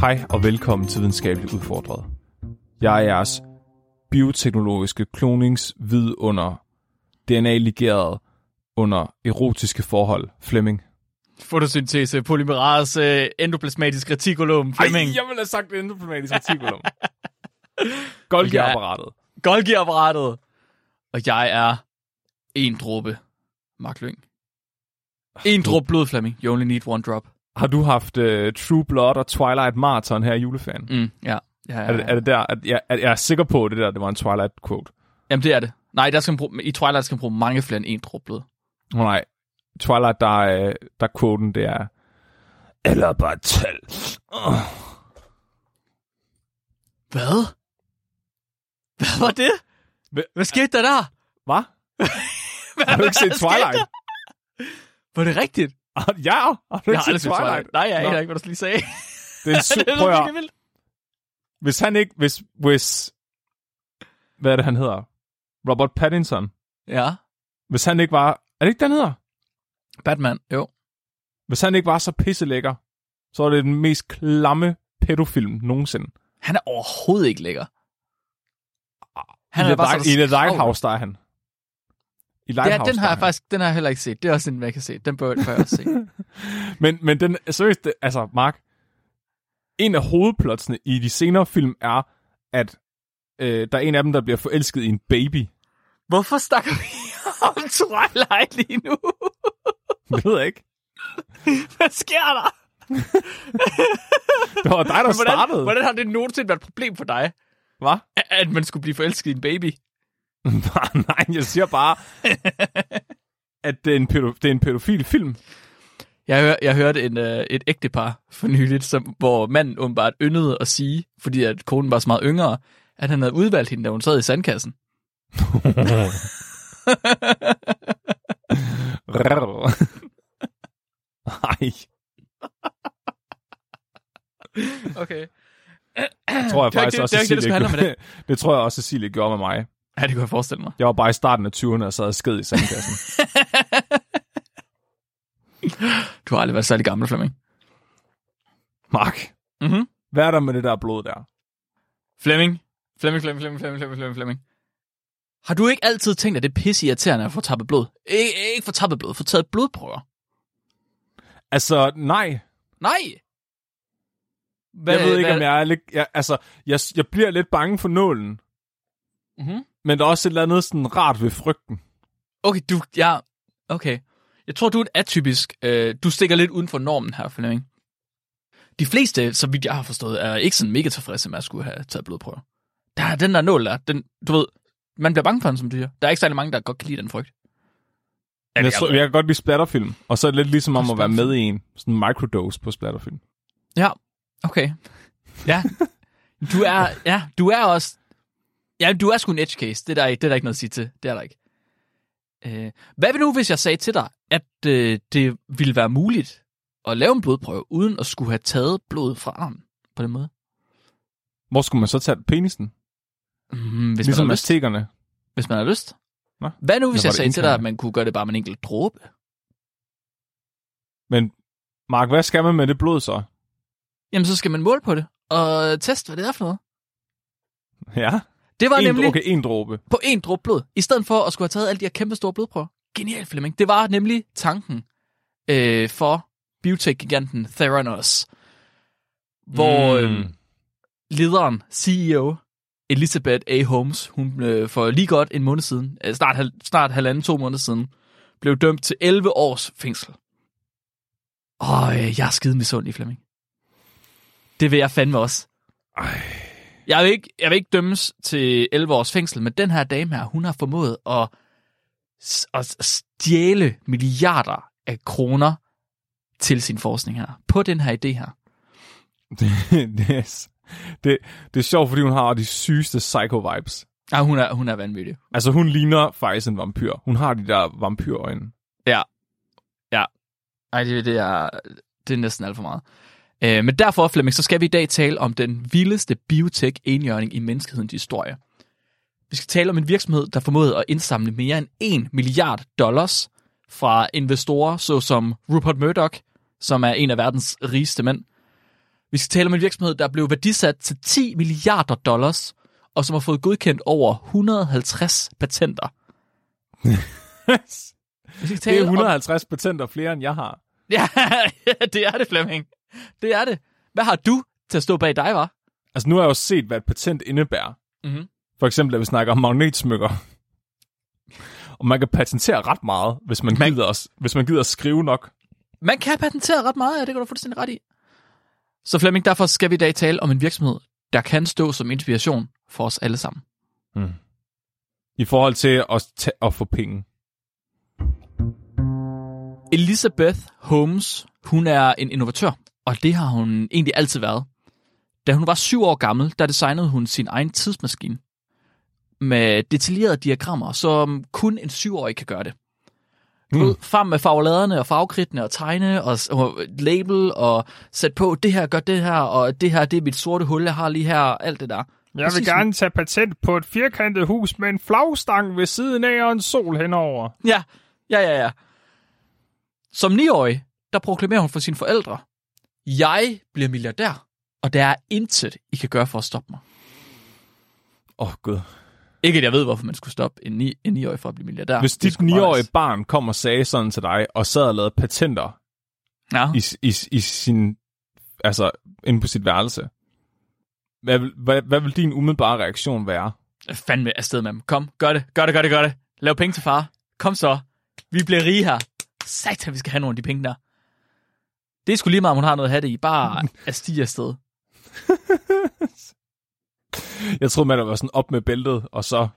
Hej og velkommen til Videnskabeligt Udfordret. Jeg er jeres bioteknologiske kloningsvidunder, DNA-ligeret under erotiske forhold, Flemming. Fotosyntese, polymerase, endoplasmatisk retikulum, Flemming. Ej, jeg ville have sagt endoplasmatisk retikulum. Golgi-apparatet. Golgi-apparatet. Og jeg er en dråbe, Mark Lyng. En dråbe blod, Flemming. You only need one drop. Har du haft uh, True Blood og Twilight Marathon her i juleferien? Mm, ja. ja, ja, Er, det, er det der, at jeg, at jeg er sikker på, at det der det var en Twilight quote? Jamen, det er det. Nej, der skal man bruge, i Twilight skal man bruge mange flere end en blod. Oh, nej, Twilight, der, er, der er quoten, det er... Eller bare tal. Oh. Hvad? Hvad var det? Hvad- Hvad skete der der? Hvad? Hvad, Har du ikke set Twilight? der? Var det rigtigt? Ja, har du ikke set Twilight? Nej, jeg aner ikke, hvad du lige sagde. Det er en det er høre. vildt. hvis han ikke, hvis, hvis, hvad er det, han hedder? Robert Pattinson. Ja. Hvis han ikke var, er det ikke, den hedder? Batman, jo. Hvis han ikke var så pisselækker, så er det den mest klamme pædofilm nogensinde. Han er overhovedet ikke lækker. Han er bare så I The. Lighthouse, der er han. I Lighthouse, er, den har jeg faktisk den har jeg heller ikke set. Det er også en, jeg kan se. Den bør, bør jeg også se. Men, men den, seriøst, det, altså, Mark, en af hovedplotsene i de senere film er, at øh, der er en af dem, der bliver forelsket i en baby. Hvorfor snakker vi om Twilight lige nu? Det ved jeg ikke. Hvad sker der? Det var dig, der hvordan, startede. hvordan har det nogensinde været et problem for dig, Hvad? at- at man skulle blive forelsket i en baby? Nej, jeg siger bare, at det er en, pædo, det er en pædofil film. Jeg, hør, jeg hørte en, øh, et ægtepar for nyligt, som, hvor manden åbenbart yndede at sige, fordi at konen var så meget yngre, at han havde udvalgt hende, da hun sad i sandkassen. Nej, Okay. tror jeg Det faktisk ikke også, det, det, ikke det, det Cecilie gjorde, det tror jeg også, Cecilie gjorde med mig. Ja, det kunne jeg forestille mig. Jeg var bare i starten af 20'erne og sad og sked i sandkassen. Du har aldrig været særlig gammel, Flemming. Mark, Mhm. hvad er der med det der blod der? Flemming. Flemming, Flemming, Flemming, Flemming, Flemming, Flemming, Flemming. Har du ikke altid tænkt, at det er pisse irriterende at få tappet blod? Ik- ikke få tappet blod, få taget blodprøver. Altså, nej. Nej! Hvad, jeg ved ikke, om jeg er lidt... Jeg, altså, jeg, jeg bliver lidt bange for nålen. Mm-hmm. Men der er også et eller andet sådan rart ved frygten. Okay, du... Ja, okay. Jeg tror, du er et atypisk... Øh, du stikker lidt uden for normen her, Flemming. De fleste, så vidt jeg har forstået, er ikke sådan mega tilfredse med at skulle have taget blodprøver. Der er den der nål der, den, du ved, man bliver bange for den, som dyr. Der er ikke særlig mange, der godt kan lide den frygt. Jeg, jeg, tror, jeg kan godt lide splatterfilm. Og så er det lidt ligesom om at være med i en sådan microdose på splatterfilm. Ja, okay. Ja. Du er, ja, du er også... Ja, du er sgu en edge case. Det er der, ikke- det er der ikke noget at sige til. Det er der ikke. Øh, hvad vil nu, hvis jeg sagde til dig, at øh, det ville være muligt at lave en blodprøve, uden at skulle have taget blod fra armen på den måde? Hvor skulle man så tage penisen? Mm, hvis, ligesom man har lyst. hvis man har lyst. Nå. Hvad nu, hvis jeg sagde til dig, at man kunne gøre det bare med en enkelt dråbe? Men Mark, hvad skal man med det blod så? Jamen, så skal man måle på det, og teste, hvad det er for noget. Ja, Det var en, nemlig... okay, en dråbe. på en dråbe blod, i stedet for at skulle have taget alle de her kæmpe store blodprøver. Genialt, Flemming. Det var nemlig tanken øh, for biotech-giganten Theranos, hvor Mm. øh, lederen, CEO, Elizabeth A. Holmes, hun øh, for lige godt en måned siden, øh, snart, hal- snart halvanden, to måneder siden, blev dømt til 11 års fængsel. Og øh, jeg er skide misundelig, Flemming. Det vil jeg fandme også. Ej. Jeg vil, ikke, jeg vil ikke dømmes til 11 års fængsel, men den her dame her, hun har formået at, at stjæle milliarder af kroner til sin forskning her. På den her idé her. det, er, det, det er sjovt, fordi hun har de sygeste psycho-vibes. Ja, hun er, hun er vanvittig. Altså, hun ligner faktisk en vampyr. Hun har de der vampyrøjne. Ja. Ja. Ej, det, det, er, det er næsten alt for meget. Øh, men derfor, Flemming, så skal vi i dag tale om den vildeste biotech-enhjørning i menneskehedens historie. Vi skal tale om en virksomhed, der formåede at indsamle mere end 1 milliard dollars fra investorer, såsom Rupert Murdoch, som er en af verdens rigeste mænd. Vi skal tale om en virksomhed, der blev værdisat til 10 milliarder dollars, og som har fået godkendt over 150 patenter. Vi skal Det tale er om- 150 patenter flere, end jeg har. Ja, det er det, Flemming. Det er det. Hvad har du til at stå bag dig, var? Altså, nu har jeg jo set, hvad et patent indebærer. Mhm. For eksempel, at vi snakker om magnetsmykker. Og man kan patentere ret meget, hvis man, Man- gider, at, hvis man gider at skrive nok. Man kan patentere ret meget, ja, det kan du fuldstændig ret i. Så Flemming, derfor skal vi i dag tale om en virksomhed, der kan stå som inspiration for os alle sammen. I forhold til at, ta- at få penge. Elizabeth Holmes, hun er en innovatør, og det har hun egentlig altid været. Da hun var syv år gammel, der designede hun sin egen tidsmaskine med detaljerede diagrammer, som kun en syvårig kan gøre det. Du Mm. ved, frem med farveladerne og farvekridtene og tegne og, og label og sæt på, det her gør det her, og det her, det er mit sorte hul, jeg har lige her, og alt det der. Jeg Præcis. vil gerne tage patent på et firkantet hus med en flagstang ved siden af og en sol henover. Ja, ja, ja, ja. Som niårig, der proklamerer hun for sine forældre, jeg bliver milliardær, og der er intet, I kan gøre for at stoppe mig. Åh, oh, gud. Ikke at jeg ved, hvorfor man skulle stoppe en, ni, en niårig for at blive milliardær. Hvis dit sgu meget 9-årige nice. barn kom og sagde sådan til dig, og sad og lavede patenter Ja. i, i, i sin, altså, inde på sit værelse, hvad, hvad, hvad vil din umiddelbare reaktion være? Fandme afsted med dem. Kom, gør det, gør det, gør det, gør det. Lav penge til far. Kom så. Vi bliver rige her. Satan, vi skal have nogle af de penge der. Det er sgu lige meget, om hun har noget at have det i. Bare at stige afsted. Jeg troede, man var sådan op med bæltet, og så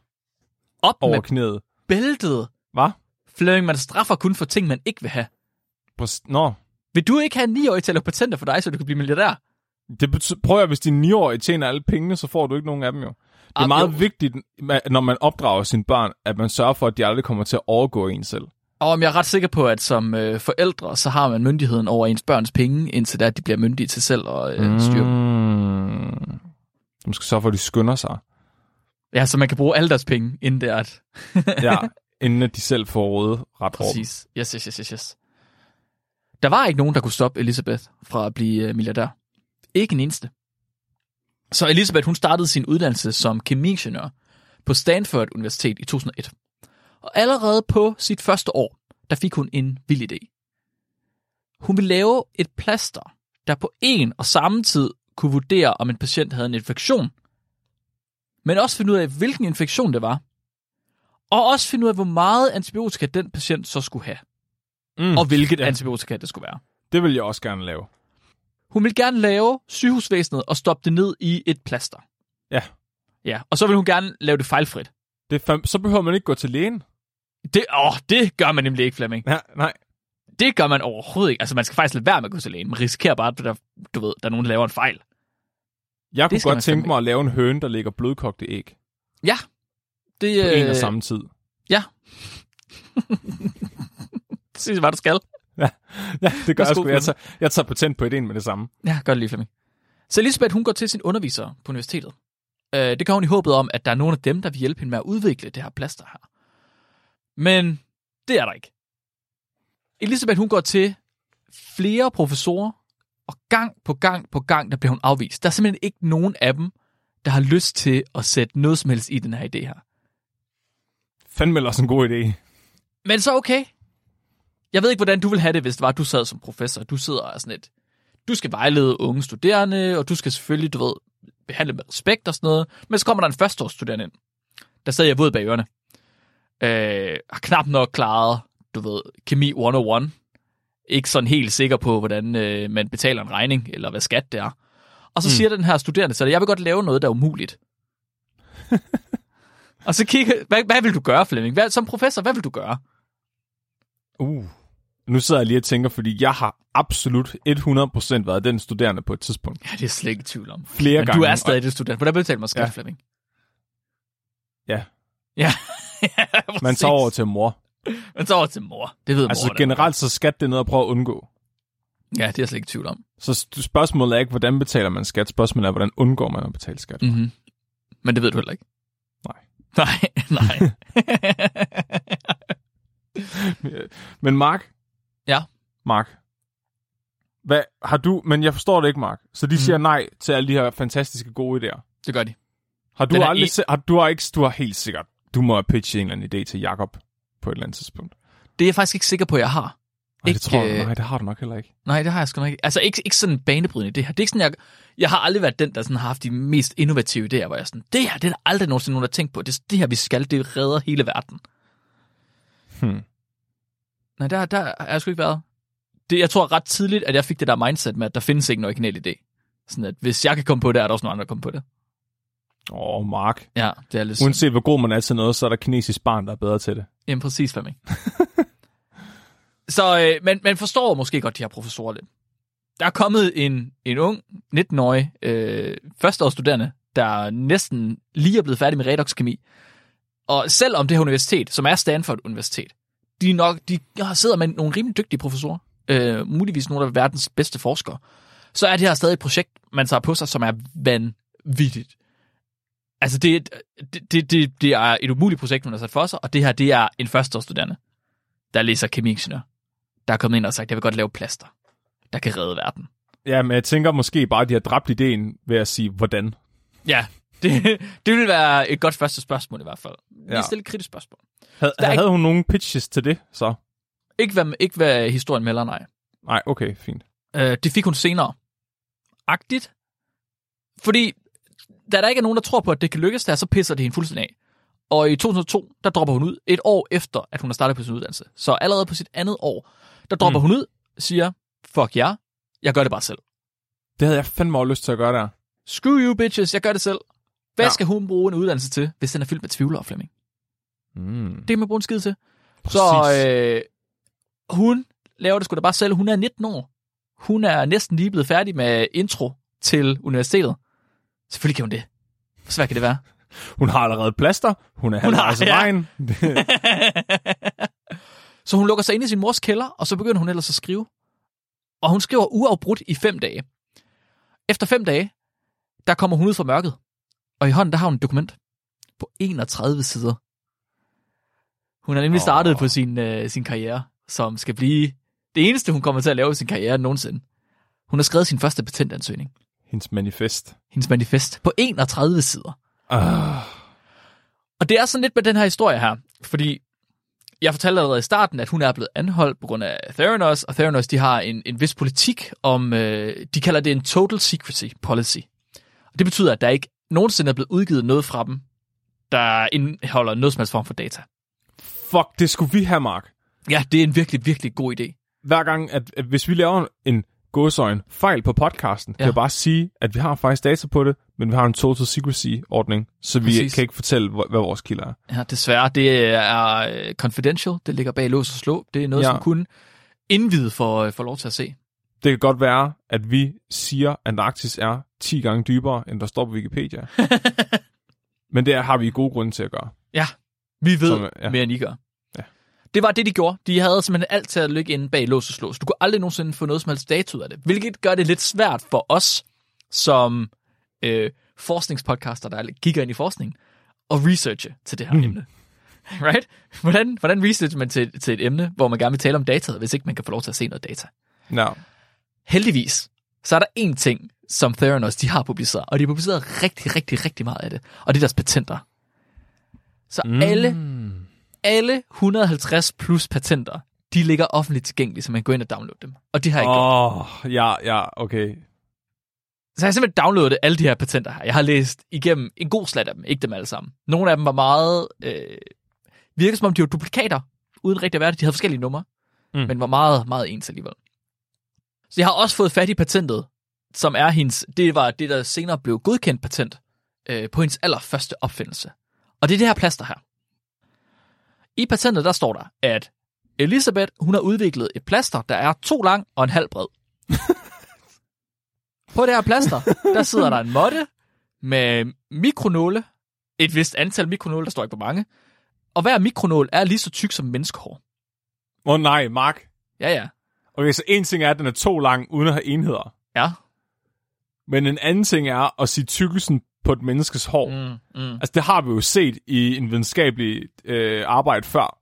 Op over med knæet. bæltet. Hvad? Flemming, man straffer kun for ting, man ikke vil have. På s- Nå, Vil du ikke have en 9-årig til at lave patenter for dig, så du kan blive milliardær? det betyder, prøv at hvis din 9-årige tjener alle pengene, så får du ikke nogen af dem jo. Det er Ah, meget jo. vigtigt, når man opdrager sine børn, at man sørger for, at de aldrig kommer til at overgå en selv. Og jeg er ret sikker på, at som øh, forældre, så har man myndigheden over ens børns penge, indtil da de bliver myndige til selv at øh, styre dem. Mm. De skal sørge for, at de skynder sig. Ja, så man kan bruge alle deres penge, inden det er at... Ja, inden at de selv får rådet ret. Præcis. Yes, yes, yes, yes, yes. Der var ikke nogen, der kunne stoppe Elisabeth fra at blive øh, milliardær. Ikke en eneste. Så Elisabeth, hun startede sin uddannelse som kemiingeniør på Stanford Universitet i 2001. Og allerede på sit første år, der fik hun en vild idé. Hun ville lave et plaster, der på en og samme tid kunne vurdere, om en patient havde en infektion, men også finde ud af, hvilken infektion det var, og også finde ud af, hvor meget antibiotika den patient så skulle have, Mm. og hvilket Ja. antibiotika det skulle være. Det vil jeg også gerne lave. Hun ville gerne lave sygehusvæsenet og stoppe det ned i et plaster. Ja. Ja, og så vil hun gerne lave det fejlfrit. Det fam- så behøver man ikke gå til lægen. Det, åh, det gør man nemlig ikke, Flemming. Ja, nej. Det gør man overhovedet ikke. Altså, man skal faktisk lade være med at gå til lægen. Man risikerer bare, at der, du ved, der er nogen, der laver en fejl. Jeg kunne godt tænke mig at lave en høne, der ligger blødkogte æg Ja. Det, på en øh, og samme tid. Ja. Præcis, hvad du skal. Ja, det gør jeg sgu. Jeg tager, jeg tager patent på ideen med det samme. Ja, gør det lige, Flemming. Så Elisabeth, hun går til sin underviser på universitetet. Øh, det gør hun i håbet om, at der er nogen af dem, der vil hjælpe hende med at udvikle det her plaster her. Men det er der ikke. Elisabeth, hun går til flere professorer, og gang på gang på gang, der bliver hun afvist. Der er simpelthen ikke nogen af dem, der har lyst til at sætte noget som helst i den her idé her. Fandme ellers en god idé. Men så okay. Jeg ved ikke, hvordan du vil have det, hvis det var, at du sad som professor. Du sidder og sådan et... Du skal vejlede unge studerende, og du skal selvfølgelig, du ved, behandle med respekt og sådan noget. Men så kommer der en førsteårsstuderende ind. Der sad jeg våd bag ørerne. Øh, har knap nok klaret, du ved, kemi 101. Ikke sådan helt sikker på, hvordan øh, man betaler en regning, eller hvad skat det er. Og så mm. siger den her studerende til dig, jeg vil godt lave noget, der er umuligt. og så kigger, hvad, hvad vil du gøre, Flemming? Hvad, som professor, hvad vil du gøre? Uh. Nu sidder jeg lige og tænker, fordi jeg har absolut 100% været den studerende på et tidspunkt. Ja, det er slet ikke tvivl om. Flere Men gange. du er stadig det student. Hvordan betaler man skat, ja. Flemming? Ja, Ja. man tager over til mor. Man tager over til mor. Det ved Altså mor. generelt så skat det er noget at prøve at undgå. Ja, det er jeg slet ikke tvivl om. Så spørgsmålet er ikke, hvordan betaler man skat. Spørgsmålet er, hvordan undgår man at betale skat. Mm-hmm. Men det ved du heller ikke. Nej. Nej, nej. Men Mark? Ja? Mark? Hvad har du... Men jeg forstår det ikke, Mark. Så de Mhm. siger nej til alle de her fantastiske gode idéer. det gør de. Har du Den aldrig... en- Se, har, du har ikke... Du har helt sikkert... Du må have pitchet en eller anden idé til Jakob på et eller andet tidspunkt. Det er jeg faktisk ikke sikker på, jeg har. Nej, Ikke, det tror jeg, øh, nej, det har du nok heller ikke. Nej, det har jeg sgu nok ikke. Altså ikke, ikke sådan banebrydende det her. Det er ikke sådan, jeg, jeg har aldrig været den, der sådan har haft de mest innovative idéer, hvor jeg er sådan, det her, det er der aldrig nogensinde nogen, der har tænkt på. Det, er det her, vi skal, det redder hele verden. Hmm. Nej, der, der har jeg sgu ikke været. Det, jeg tror ret tidligt, at jeg fik det der mindset med, at der findes ikke en original idé. Sådan at hvis jeg kan komme på det, er der også nogen andre, der kommer på det. Åh, oh, Mark. Ja, det er lidt Uanset hvor god man er til noget, så er der kinesisk barn, der er bedre til det. Jamen præcis, Flemming. så øh, man, man forstår måske godt de her professorer lidt. Der er kommet en, en ung, 19-årig øh, førsteårsstuderende, der næsten lige er blevet færdig med redokskemi. Og selvom det her universitet, som er Stanford Universitet, de, nok, de sidder med nogle rimelig dygtige professorer, øh, muligvis nogle af verdens bedste forskere, så er det her stadig et projekt, man tager på sig, som er vanvittigt. Altså, det, det, det, det, er et umuligt projekt, man har sat for sig, og det her, det er en førsteårsstuderende, der læser kemiingeniør, der er kommet ind og sagt, jeg vil godt lave plaster, der kan redde verden. Ja, men jeg tænker måske bare, at de har dræbt ideen ved at sige, hvordan. Ja, det, det vil være et godt første spørgsmål i hvert fald. Lige Ja. stille et kritisk spørgsmål. Havde, Der havde hun nogen pitches til det, så? Ikke hvad, ikke hvad historien melder, nej. Nej, okay, fint. Øh, det fik hun senere. Agtigt. Fordi, da der ikke er nogen, der tror på, at det kan lykkes der, så pisser det hende fuldstændig af. Og i 2002, der dropper hun ud, et år efter, at hun har startet på sin uddannelse. Så allerede på sit andet år, der dropper Mm. hun ud, siger, fuck ja, jeg gør det bare selv. Det havde jeg fandme også lyst til at gøre der. Screw you bitches, jeg gør det selv. Hvad Ja. skal hun bruge en uddannelse til, hvis den er fyldt med tvivlere, Flemming? Mm. Det man bruge en skid til. Præcis. Så øh, hun laver det sgu da bare selv. Hun er 19 år. Hun er næsten lige blevet færdig med intro til universitetet. Selvfølgelig kan hun det. Hvor svært kan det være? Hun har allerede plaster. Hun er Hun har- af ja. vejen. så hun lukker sig ind i sin mors kælder, og så begynder hun ellers at skrive. Og hun skriver uafbrudt i fem dage. Efter fem dage, der kommer hun ud fra mørket. Og i hånden, der har hun et dokument på 31 sider. Hun har nemlig Åh. startet på sin, øh, sin karriere, som skal blive det eneste, hun kommer til at lave i sin karriere nogensinde. Hun har skrevet sin første patentansøgning. Hendes manifest. Hendes manifest på 31 sider. Uh, Og det er sådan lidt med den her historie her, fordi jeg fortalte allerede i starten, at hun er blevet anholdt på grund af Theranos, og Theranos de har en, en vis politik om, øh, de kalder det en total secrecy policy. Og det betyder, at der ikke nogensinde er blevet udgivet noget fra dem, der indeholder noget som helst form for data. fuck, det skulle vi have, Mark. Ja, det er en virkelig, virkelig god idé. Hver gang, at, at hvis vi laver en godsøjen fejl på podcasten, ja. jeg bare sige, at vi har faktisk data på det, men vi har en total secrecy-ordning, så vi Præcis. kan ikke fortælle, hvad vores kilder er. Ja, desværre, det er øh, confidential. Det ligger bag lås og slå. Det er noget, Ja. som kun indvidet får, får lov til at se. Det kan godt være, at vi siger, at Antarktis er 10 gange dybere, end der står på Wikipedia. men det har vi gode grunde til at gøre. Ja, vi ved Som, ja. mere end I gør. Det var det, de gjorde. De havde simpelthen alt til at ligge inde bag lås og slå. Så du kunne aldrig nogensinde få noget som helst data ud af det. Hvilket gør det lidt svært for os, som øh, forskningspodcaster, der kigger ind i forskning, at researche til det her Mm. emne. Right? Hvordan, hvordan researcher man til, til et emne, hvor man gerne vil tale om data, hvis ikke man kan få lov til at se noget data? Ja. Heldigvis, så er der én ting, som Theranos de har publiceret, og de har publiceret rigtig, rigtig, rigtig meget af det, og det er deres patenter. Så mm. alle, alle 150 plus patenter, de ligger offentligt tilgængelige, så man kan gå ind og downloade dem. Og det har jeg ikke gjort. Åh, oh, ja, ja, okay. Så jeg har simpelthen downloadet alle de her patenter her. Jeg har læst igennem en god slat af dem, ikke dem alle sammen. Nogle af dem var meget... Øh, virkede som om de var duplikater, uden rigtig at være det. De havde forskellige numre, mm. men var meget, meget ens alligevel. Så jeg har også fået fat i patentet, som er hendes... Det var det, der senere blev godkendt patent øh, på hendes allerførste opfindelse. Og det er det her plaster her. I patentet, der står der, at Elisabeth, hun har udviklet et plaster, der er to lang og en halv bred. På det her plaster, der sidder der en måtte med mikronåle, et vist antal mikronåle, der står ikke på mange, og hver mikronål er lige så tyk som menneskehår. Åh oh, nej, Mark. Ja, ja. Okay, så en ting er, at den er to lang, uden at have enheder. Ja. Men en anden ting er at sige tykkelsen på et menneskes hår. Mm. Mm. Altså, det har vi jo set i en videnskabelig øh, arbejde før.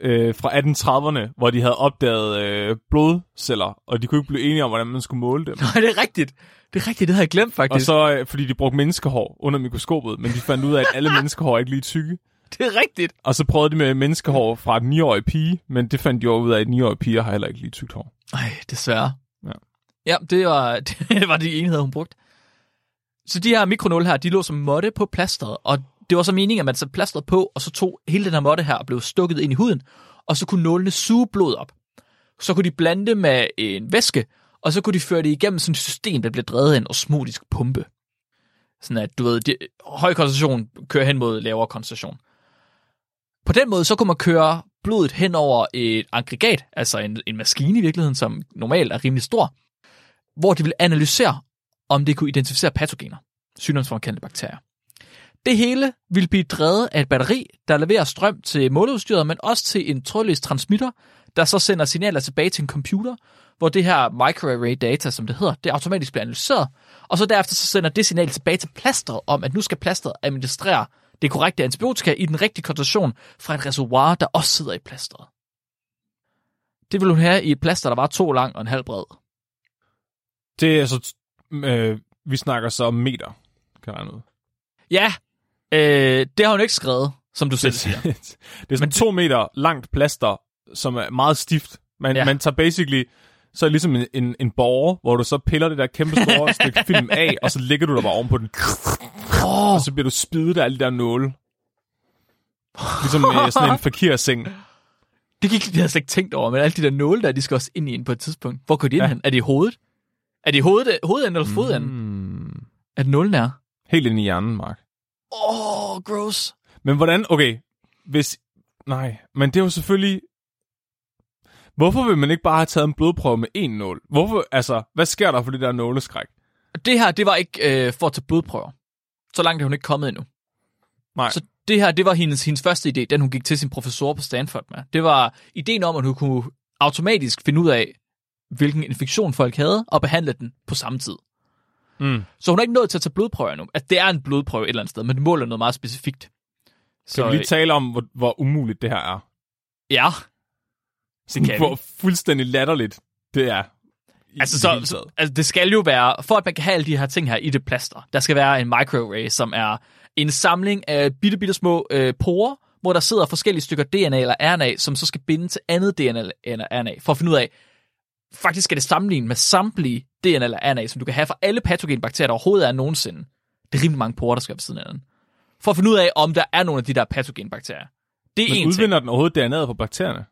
Øh, fra 1830'erne, hvor de havde opdaget øh, blodceller, og de kunne ikke blive enige om, hvordan man skulle måle dem. Nej, det er rigtigt. Det er rigtigt, det havde jeg glemt Og faktisk. så, øh, fordi de brugte menneskehår under mikroskopet, men de fandt ud af, at alle menneskehår er ikke lige tykke. Det er rigtigt. Og så prøvede de med menneskehår fra en 9-årig pige, men det fandt de jo ud af, at 9-årige piger har heller ikke lige tykt hår. Ej, desværre. Ja. Ja, det var, det var de enheder, hun brugte. Så de her mikronåle her, de lå som måtte på plasteret, og det var så meningen, at man satte plasteret på, og så tog hele den her måtte her og blev stukket ind i huden, og så kunne nålene suge blod op. Så kunne de blande det med en væske, og så kunne de føre det igennem sådan et system, der blev drevet af en osmotisk pumpe. Sådan at, du ved, de, høj koncentration kører hen mod lavere koncentration. På den måde, så kunne man køre blodet hen over et aggregat, altså en, en maskine i virkeligheden, som normalt er rimelig stor, hvor de ville analysere, om det kunne identificere patogener, sygdomsfremkaldende bakterier. Det hele vil blive drevet af et batteri, der leverer strøm til måleudstyret, men også til en trådløs transmitter, der så sender signaler tilbage til en computer, hvor det her microarray data, som det hedder, det automatisk bliver analyseret, og så derefter så sender det signal tilbage til plasteret om, at nu skal plasteret administrere det korrekte antibiotika i den rigtige koncentration fra et reservoir, der også sidder i plasteret. Det vil hun have i et plaster, der var to lang og en halv bred. Det er altså, øh, vi snakker så om meter, kan jeg ud. Ja, øh, det har hun ikke skrevet, som du selv siger. det er sådan to meter langt plaster, som er meget stift. Man, Ja. man tager basically, så er det ligesom en, en, en borger, hvor du så piller det der kæmpe store stykke film af, og så lægger du dig bare oven på den, Oh, og så bliver du spidet af alle de der nåle. Ligesom med sådan en fakirseng. det gik det havde jeg slet ikke tænkt over, men alle de der nåle der, de skal også ind i en på et tidspunkt. Hvor går de ind Ja. hen? Er det i hovedet? Er det i hovedet, hovedenden eller fodenden? Mm. Mm. At nålen er? Helt ind i hjernen, Mark. Åh, oh, gross. Men hvordan, okay, hvis, nej, men det er jo selvfølgelig, hvorfor vil man ikke bare have taget en blodprøve med en nål? Hvorfor, altså, hvad sker der for det der nåleskræk? Det her, det var ikke øh, for at tage blodprøver. Så langt er hun ikke kommet endnu. Nej. Så det her, det var hendes, hendes første idé, den hun gik til sin professor på Stanford med. Det var ideen om, at hun kunne automatisk finde ud af, hvilken infektion folk havde, og behandle den på samme tid. Mm. Så hun er ikke nået til at tage blodprøver endnu. At det er en blodprøve et eller andet sted, men det måler noget meget specifikt. Så kan vi lige tale om, hvor, hvor umuligt det her er? ja, det kan hvor vi. fuldstændig latterligt det er. Altså, det så, så, altså, det skal jo være, for at man kan have alle de her ting her i det plaster, der skal være en microarray, som er en samling af bitte, bitte små øh, porer, hvor der sidder forskellige stykker DNA eller RNA, som så skal binde til andet DNA eller RNA, for at finde ud af, faktisk skal det sammenligne med samtlige DNA eller RNA, som du kan have fra alle patogenbakterier, der overhovedet er nogensinde. Det er rimelig mange porer, der skal være ved siden af den. For at finde ud af, om der er nogle af de der patogenbakterier. Det er Men en ting. udvinder den overhovedet DNA'et på bakterierne?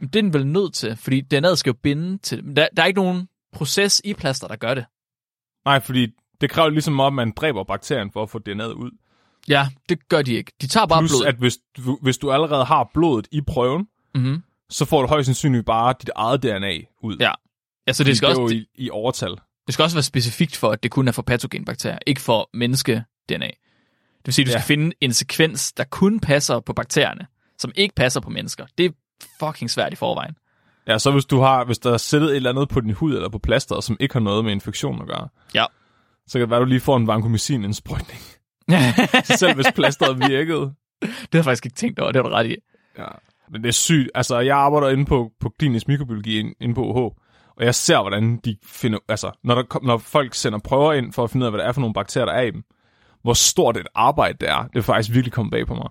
Men Det er den vel nødt til, fordi DNA'et skal jo binde til det. Der, der er ikke nogen proces i plaster, der gør det. Nej, fordi det kræver ligesom om, at man dræber bakterien for at få DNA'et ud. Ja, det gør de ikke. De tager bare Plus, blod. at hvis du, hvis du allerede har blodet i prøven, Mm-hmm. Så får du højst sandsynligt bare dit eget DNA ud. Ja. Ja, så det skal, det er også, i, i overtal. det skal også være specifikt for, at det kun er for patogenbakterier, ikke for menneske-DNA. Det vil sige, at du Ja. skal finde en sekvens, der kun passer på bakterierne, som ikke passer på mennesker. Det er fucking svært i forvejen. Ja, så hvis du har, hvis der er sættet et eller andet på din hud eller på plasteret, som ikke har noget med infektion at gøre, Ja. så kan det være, at du lige får en vancomycin indsprøjtning. Selv hvis plasteret virkede. det har jeg faktisk ikke tænkt over, det har du ret i. Ja. Men det er sygt. Altså, jeg arbejder inde på, på klinisk mikrobiologi inde, på OH, og jeg ser, hvordan de finder... Altså, når, der, når folk sender prøver ind for at finde ud af, hvad det er for nogle bakterier, der er i dem, hvor stort et arbejde det er, det er faktisk virkelig kommet bag på mig.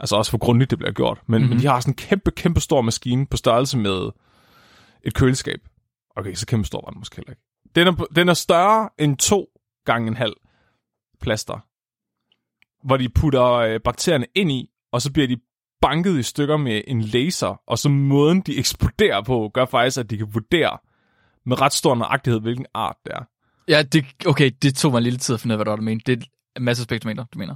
Altså også hvor grundigt det bliver gjort. Men, mm-hmm. men de har sådan en kæmpe, kæmpe stor maskine på størrelse med et køleskab. Okay, så kæmpe stor var den måske heller ikke. Den er, den er større end to gange en halv plaster. Hvor de putter øh, bakterierne ind i, og så bliver de banket i stykker med en laser, og så måden, de eksploderer på, gør faktisk, at de kan vurdere med ret stor nøjagtighed, hvilken art det er. Ja, det, okay, det tog mig en lille tid at finde ud af, hvad du mente. Det er en masse spektrometer, du mener.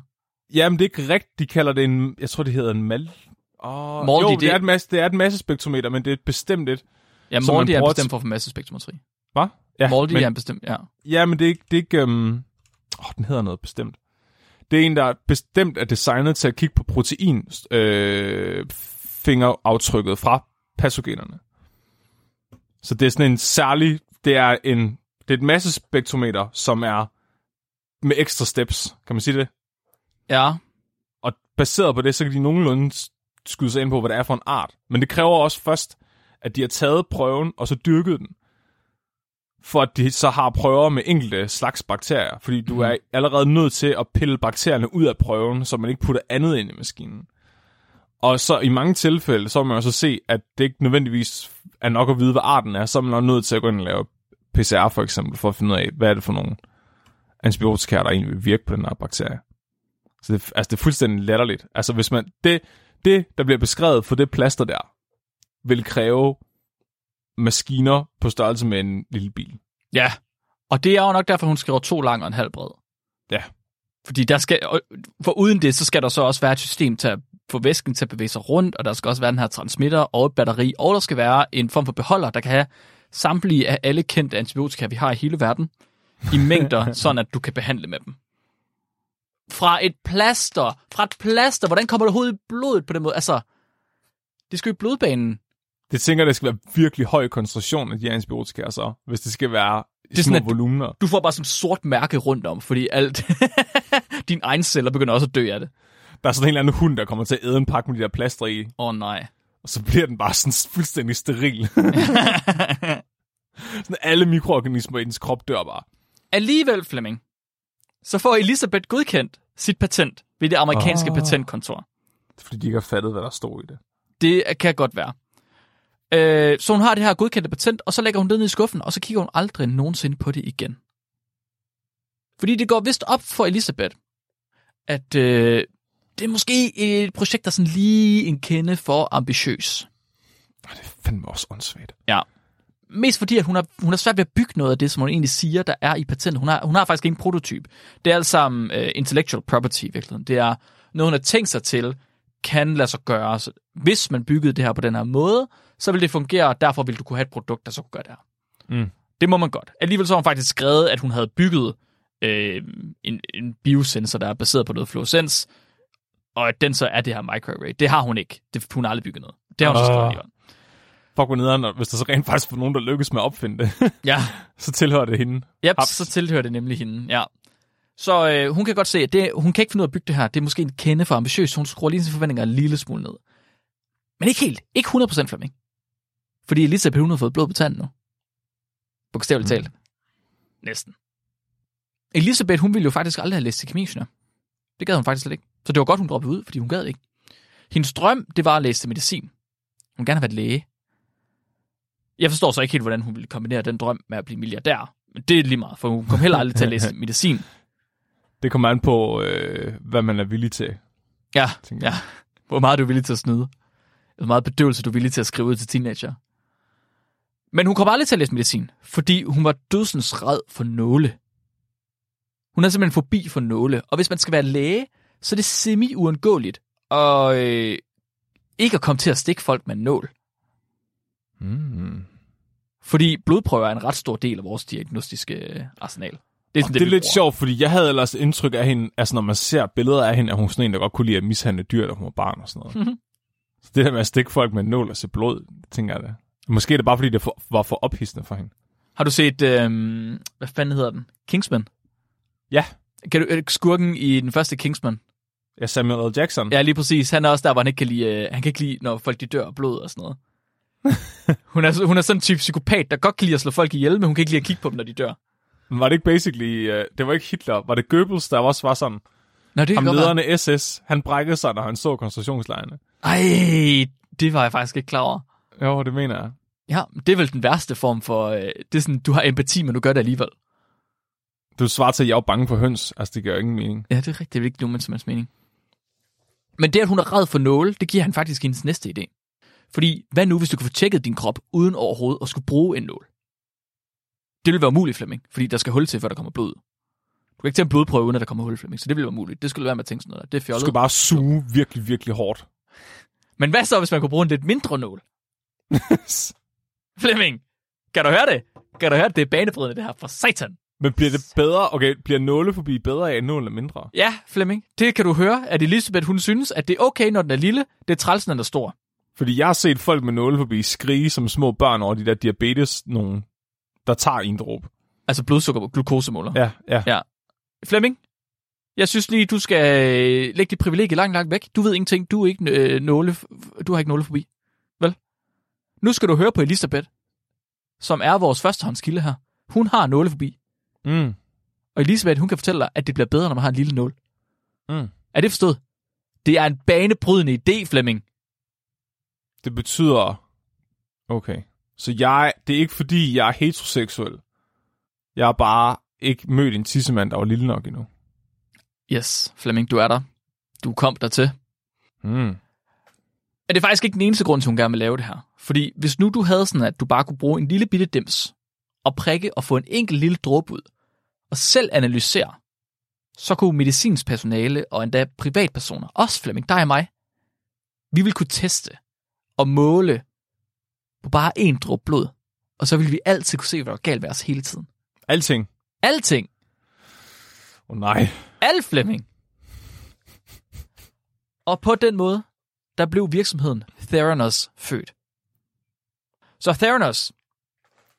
Jamen, det er ikke rigtigt. De kalder det en, jeg tror, det hedder en mal... Oh, Moldy, jo, det, det- er et masse, det er et massespektrometer, men det er et bestemt et. Ja, Moldy er bestemt for at få massespektrometri. Hvad? Ja, Moldy men, er bestemt, ja. ja, men det er ikke... Det er ikke um... oh, den hedder noget bestemt. Det er en, der bestemt er designet til at kigge på protein øh, fingeraftrykket fra patogenerne. Så det er sådan en særlig... Det er, en, det er et massespektrometer, som er med ekstra steps. Kan man sige det? Ja, Og baseret på det, så kan de nogenlunde skyde sig ind på, hvad det er for en art. Men det kræver også først, at de har taget prøven, og så dyrket den. For at de så har prøver med enkelte slags bakterier. Fordi du er allerede nødt til at pille bakterierne ud af prøven, så man ikke putter andet ind i maskinen. Og så i mange tilfælde, så må man jo så se, at det ikke nødvendigvis er nok at vide, hvad arten er. Så er man også nødt til at gå ind og lave PCR for eksempel, for at finde ud af, hvad er det for nogle antibiotika, der egentlig vil virke på den her bakterie. Så det, altså, det er fuldstændig latterligt. Altså, hvis man, det, det, der bliver beskrevet for det plaster der, vil kræve maskiner på størrelse med en lille bil. ja. Og det er jo nok derfor, hun skriver to lang og en halv bred. Ja. Fordi der skal, for uden det, så skal der så også være et system til at få væsken til at bevæge sig rundt, og der skal også være den her transmitter og et batteri, og der skal være en form for beholder, der kan have samtlige af alle kendte antibiotika, vi har i hele verden, i mængder, sådan at du kan behandle med dem. Fra et plaster, fra et plaster, hvordan kommer det overhovedet i blodet på den måde? Altså, det skal jo i blodbanen. Det tænker, det skal være virkelig høj koncentration af de antibiotika, så, hvis det skal være i Det er små sådan, volumener. Du får bare sådan et sort mærke rundt om, fordi alt dine egne celler begynder også at dø af det. Der er sådan en eller anden hund, der kommer til at æde en pakke med de der plaster i, Åh oh, nej. og så bliver den bare sådan fuldstændig steril. sådan alle mikroorganismer i dens krop dør bare. Alligevel, Flemming, så får Elisabeth godkendt sit patent ved det amerikanske oh. patentkontor. Fordi de ikke har fattet, hvad der står i det. Det kan godt være. Øh, så hun har det her godkendte patent, og så lægger hun det ned i skuffen, og så kigger hun aldrig nogensinde på det igen. Fordi det går vist op for Elisabeth, at øh, det er måske et projekt, der er sådan lige en kende for ambitiøs. Det er fandme også åndssvagt. Ja. Mest fordi, at hun har, hun har svært ved at bygge noget af det, som hun egentlig siger, der er i patentet. Hun har, hun har faktisk ingen prototyp. Det er alt sammen uh, intellectual property i virkeligheden. Det er noget, hun har tænkt sig til, kan lade sig gøre. Så hvis man byggede det her på den her måde, så vil det fungere, og derfor vil du kunne have et produkt, der så kunne gøre det her. Mm. Det må man godt. Alligevel så har hun faktisk skrevet, at hun havde bygget øh, en, en biosensor, der er baseret på noget fluorescens, og at den så er det her microarray. Det har hun ikke. Det, hun har aldrig bygget noget. Det har hun så skrevet. Fuck, hvor nederen, hvis der så rent faktisk var nogen, der lykkes med at opfinde det, Ja, så tilhører det hende. Yep, Haps. så tilhører det nemlig hende, ja. Så øh, hun kan godt se, at det, hun kan ikke finde ud af at bygge det her. Det er måske en kende for ambitiøst. Hun skruer lige sine forventninger en lille smule ned. Men ikke helt. Ikke 100% Flemming. Fordi Elisabeth, hun har fået blod på tanden nu. Bogstaveligt Mm. talt. Næsten. Elisabeth, hun ville jo faktisk aldrig have læst til kemiingeniør. Det gad hun faktisk slet ikke. Så det var godt, hun droppede ud, fordi hun gad ikke. Hendes drøm, det var at læse til medicin. Hun gerne have været læge. Jeg forstår så ikke helt, hvordan hun ville kombinere den drøm med at blive milliardær. Men det er lige meget, for hun kom heller aldrig til at læse medicin. Det kommer an på, øh, hvad man er villig til. Ja, ja. Hvor meget er du villig til at snyde? Hvor meget bedøvelse du er villig til at skrive ud til teenager? Men hun kom aldrig til at læse medicin, fordi hun var dødsens red for nåle. Hun er simpelthen forbi for nåle. Og hvis man skal være læge, så er det semi-uundgåeligt og øh, ikke at komme til at stikke folk med en nål. Mm. Fordi blodprøver er en ret stor del af vores diagnostiske øh, arsenal. Det er, sådan, Det, det er lidt bruger. sjovt, fordi jeg havde ellers indtryk af hende, altså når man ser billeder af hende, at hun sådan en, der godt kunne lide at mishandle dyr, da hun var barn og sådan noget. Mhm. Så det der med at stikke folk med en nål og se blod, tænker jeg da. Måske er det bare, fordi det for, var for ophidsende for hende. Har du set, øh, hvad fanden hedder den? Kingsman? Ja. Kan du, øh, skurken i den første Kingsman? Ja, Samuel L. Jackson. Ja, lige præcis. Han er også der, hvor han ikke kan lide, øh, han kan ikke lide, når folk de dør af blod og sådan noget. hun, er, hun er sådan en type psykopat, der godt kan lide at slå folk ihjel, men hun kan ikke lide at kigge på dem, når de dør. Men Var det ikke basically, uh, det var ikke Hitler, var det Goebbels, der også var sådan, Nå, det ham godt være. SS, han brækkede sig, når han så koncentrationslejrene. Ej, det var jeg faktisk ikke klar over. Jo, det mener jeg. Ja, det er vel den værste form for, øh, det er sådan, du har empati, men du gør det alligevel. Du svarer til, at jeg er bange for høns. Altså, det gør ingen mening. Ja, det er rigtigt. Det er ikke nogen som helst mening. Men det, at hun er red for nåle, det giver han faktisk hendes næste idé. Fordi, hvad nu, hvis du kan få tjekket din krop, uden overhovedet at skulle bruge en nål? Det vil være umuligt, Flemming, fordi der skal hul til, før der kommer blod. ud. Du kan ikke tage en blodprøve, uden at der kommer hul, Flemming, så det vil være muligt. Det skulle være med at tænke sådan noget. der. Det er Du fjollet. skal bare suge virkelig, virkelig hårdt. Men hvad så, hvis man kunne bruge en lidt mindre nål? Flemming, kan du høre det? Kan du høre det? Det er banebrydende, det her. For satan. Men bliver det bedre? Okay, bliver nålefobi bedre af, at nålen er mindre? Ja, Flemming, det kan du høre, at Elisabeth, hun synes, at det er okay, når den er lille. Det er træls, når den er stor. Fordi jeg har set folk med nålefobi skrige som små børn over de der diabetes, nogen, der tager en dråbe. Altså blodsukker glukosemåler. Ja, ja. Ja. Flemming, jeg synes lige, du skal øh, lægge dit privilegie langt, langt væk. Du ved ingenting. Du, er ikke, øh, nåle, du har ikke nåle forbi. Vel? Nu skal du høre på Elisabeth, som er vores førstehåndskilde her. Hun har nåle forbi. Mm. Og Elisabeth, hun kan fortælle dig, at det bliver bedre, når man har en lille nål. Mm. Er det forstået? Det er en banebrydende idé, Flemming. Det betyder... Okay. Så jeg, det er ikke fordi, jeg er heteroseksuel. Jeg har bare ikke mødt en tissemand, der var lille nok endnu. Yes, Flemming, du er der. Du kom der til. Mm. Men det er faktisk ikke den eneste grund til, hun gerne vil lave det her. Fordi hvis nu du havde sådan, at du bare kunne bruge en lille bitte dims, og prikke og få en enkelt lille dråbe ud, og selv analysere, så kunne medicinsk personale og endda privatpersoner, også Flemming, dig og mig, vi vil kunne teste og måle på bare en dråbe blod, og så vil vi altid kunne se, hvad der er galt med os hele tiden. Alting. Alting. Åh oh, nej. Al Flemming. Og på den måde, der blev virksomheden Theranos født. Så Theranos,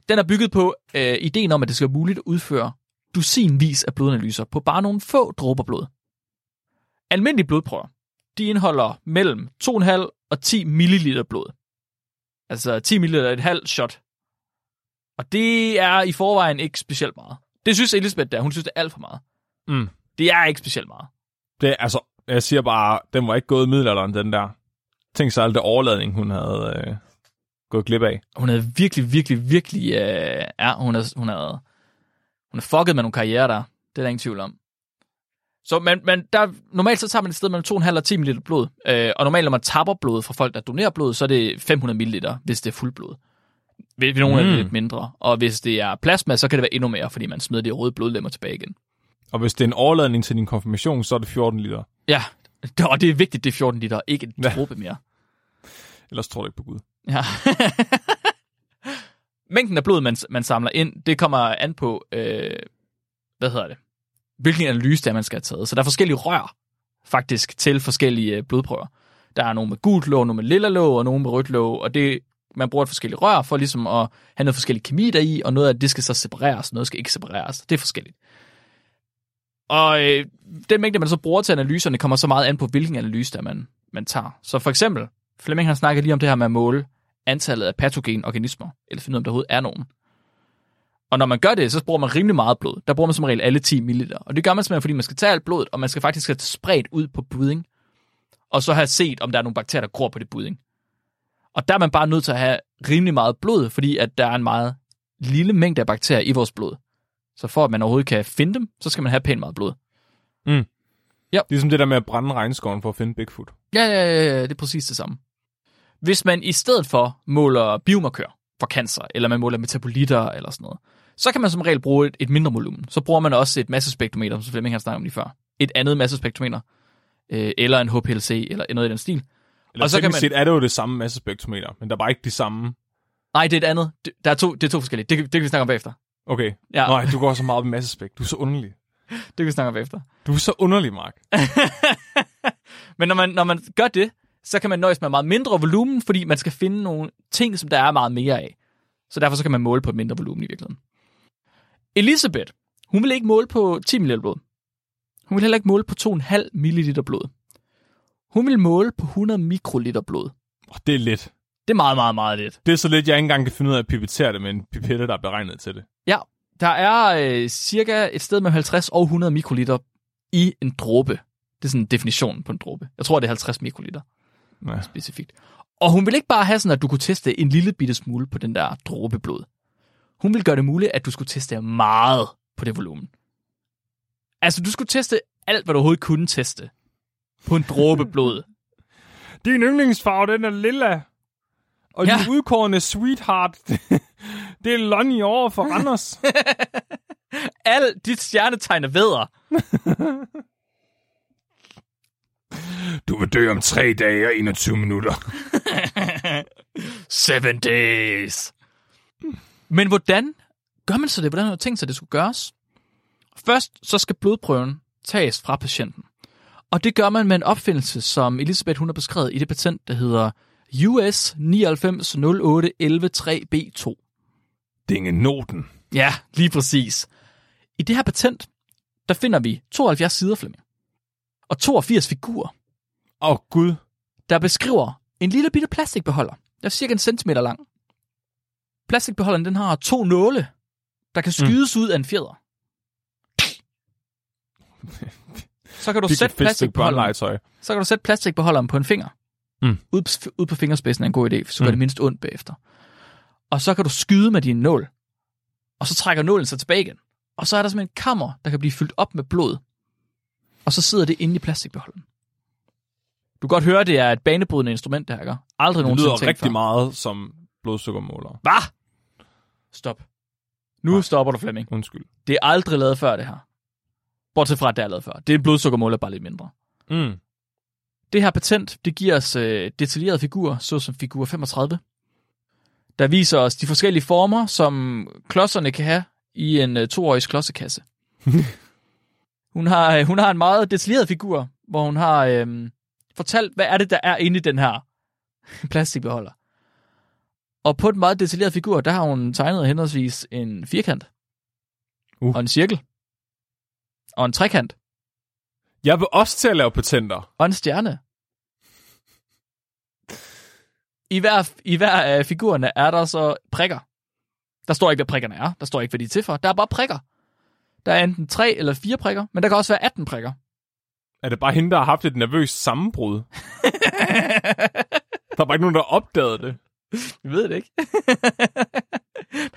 den er bygget på øh, ideen om, at det skal være muligt at udføre dusinvis af blodanalyser på bare nogle få dråber blod. Almindelige blodprøver, de indeholder mellem 2,5 og 10 ml blod. Altså 10 ml er et halvt shot. Og det er i forvejen ikke specielt meget. Det synes Elisabeth der. Hun synes, det er alt for meget. Mm. Det er ikke specielt meget. Det, er- altså, jeg siger bare, den var ikke gået i middelalderen, den der. Tænk sig alt det overladning, hun havde øh, gået glip af. Hun er virkelig, virkelig, virkelig... Øh, ja, hun er, hun er, hun er fucket med nogle karriere der. Det er der ingen tvivl om. Så man, man, der, normalt så tager man et sted mellem 2,5 og 10 ml blod. Øh, og normalt, når man tapper blod fra folk, der donerer blod, så er det 500 ml, hvis det er fuldblod. Ved, ved nogle mm. er det lidt mindre. Og hvis det er plasma, så kan det være endnu mere, fordi man smider de røde blodlemmer tilbage igen. Og hvis det er en overladning til din konfirmation, så er det 14 liter. Ja, og det er vigtigt, det er 14 liter, ikke en dråbe mere. Ellers tror du ikke på Gud. Ja. Mængden af blod, man, man samler ind, det kommer an på, øh, hvad hedder det, hvilken analyse det er, man skal have taget. Så der er forskellige rør, faktisk, til forskellige øh, blodprøver. Der er nogle med gult låg, nogle med lilla låg, og nogle med rødt låg, og det, man bruger et forskellige rør for ligesom at have noget forskellig kemi deri, og noget af det skal så separeres, noget skal ikke separeres. Det er forskelligt. Og øh, den mængde, man så bruger til analyserne, kommer så meget an på, hvilken analyse der man, man tager. Så for eksempel, Fleming har snakket lige om det her med at måle antallet af patogene organismer, eller finde ud af, om der overhovedet er nogen. Og når man gør det, så bruger man rimelig meget blod. Der bruger man som regel alle 10 ml. Og det gør man simpelthen, fordi man skal tage alt blodet, og man skal faktisk have det spredt ud på budding. Og så have set, om der er nogle bakterier, der gror på det budding. Og der er man bare nødt til at have rimelig meget blod, fordi at der er en meget lille mængde af bakterier i vores blod. Så for at man overhovedet kan finde dem, så skal man have pænt meget blod. Mm. Ligesom det der med at brænde regnskoven for at finde Bigfoot. Ja, ja, ja, ja, det er præcis det samme. Hvis man i stedet for måler biomarkør for cancer, eller man måler metabolitter eller sådan noget, så kan man som regel bruge et, et mindre volumen. Så bruger man også et massespektrometer, som Flemming har snakket om lige før. Et andet massespektrometer, øh, eller en HPLC, eller noget i den stil. Eller Og så kan man... set er det jo det samme massespektrometer, men der er bare ikke de samme... Nej, det er et andet. Det, der er to, det er to forskellige. Det, kan- det kan vi snakke om bagefter. Okay. Ja. Nej, du går så meget op i massespekt. Du er så underlig. Det kan vi snakke om bagefter. Du er så underlig, Mark. Men når man, når man gør det, så kan man nøjes med meget mindre volumen, fordi man skal finde nogle ting, som der er meget mere af. Så derfor så kan man måle på et mindre volumen i virkeligheden. Elisabeth, hun vil ikke måle på 10 ml blod. Hun vil heller ikke måle på 2,5 ml blod. Hun vil måle på 100 mikroliter blod. Oh, det er lidt. Det er meget, meget, meget lidt. Det er så lidt, jeg ikke engang kan finde ud af at pipettere det med en pipette, der er beregnet til det. Ja, der er øh, cirka et sted mellem 50 og 100 mikroliter i en dråbe. Det er sådan definitionen på en dråbe. Jeg tror, det er 50 mikroliter. Ja. specifikt. Og hun vil ikke bare have sådan, at du kunne teste en lille bitte smule på den der dråbe blod. Hun vil gøre det muligt, at du skulle teste meget på det volumen. Altså, du skulle teste alt, hvad du overhovedet kunne teste på en dråbe blod. Din yndlingsfarve, den er lilla. Og ja. din udkårende sweetheart, Det er Lonnie over for Anders. Al dit stjernetegn er vædder. Du vil dø om 3 dage og 21 minutter. Seven days. Men hvordan gør man så det? Hvordan har du tænkt sig, at det skulle gøres? Først så skal blodprøven tages fra patienten. Og det gør man med en opfindelse, som Elisabeth hun har beskrevet i det patent, der hedder US 9908113 b 2 Dingenoten. Ja, lige præcis. I det her patent, der finder vi 72 sider, Flemming. Og 82 figurer. Åh, oh, Gud. Der beskriver en lille bitte plastikbeholder. Der er cirka en centimeter lang. Plastikbeholderen, den har to nåle, der kan mm. skydes mm. ud af en fjeder. Så kan du sætte plastikbeholderen, så kan du sætte plastikbeholderen på en finger. Mm. Ud, på, på fingerspidsen er en god idé, så mm. gør det mindst ondt bagefter. Og så kan du skyde med din nål. Og så trækker nålen sig tilbage igen. Og så er der simpelthen en kammer, der kan blive fyldt op med blod. Og så sidder det inde i plastikbeholderen. Du kan godt høre, det er et banebrydende instrument, det her, ikke? Aldrig Det nogensinde lyder tænkt rigtig før. meget som blodsukkermåler. Hvad? Stop. Nu Nej. stopper du, Flemming. Undskyld. Det er aldrig lavet før, det her. Bortset fra, at det er lavet før. Det er en blodsukkermåler, bare lidt mindre. Mm. Det her patent, det giver os øh, detaljerede figurer, såsom figur 35, der viser os de forskellige former, som klodserne kan have i en øh, toårig klodsekasse. hun, har, øh, hun har en meget detaljeret figur, hvor hun har øh, fortalt, hvad er det, der er inde i den her plastikbeholder. Og på den meget detaljerede figur, der har hun tegnet henholdsvis en firkant, Uh. og en cirkel, og en trekant, Jeg vil også til at lave patenter. og en stjerne. I hver, I hver af figurerne er der så prikker. Der står ikke, hvad prikkerne er. Der står ikke, hvad de er til for. Der er bare prikker. Der er enten tre eller fire prikker, men der kan også være 18 prikker. Er det bare hende, der har haft et nervøst sammenbrud? Der er bare ikke nogen, der har opdaget det. Jeg ved det ikke.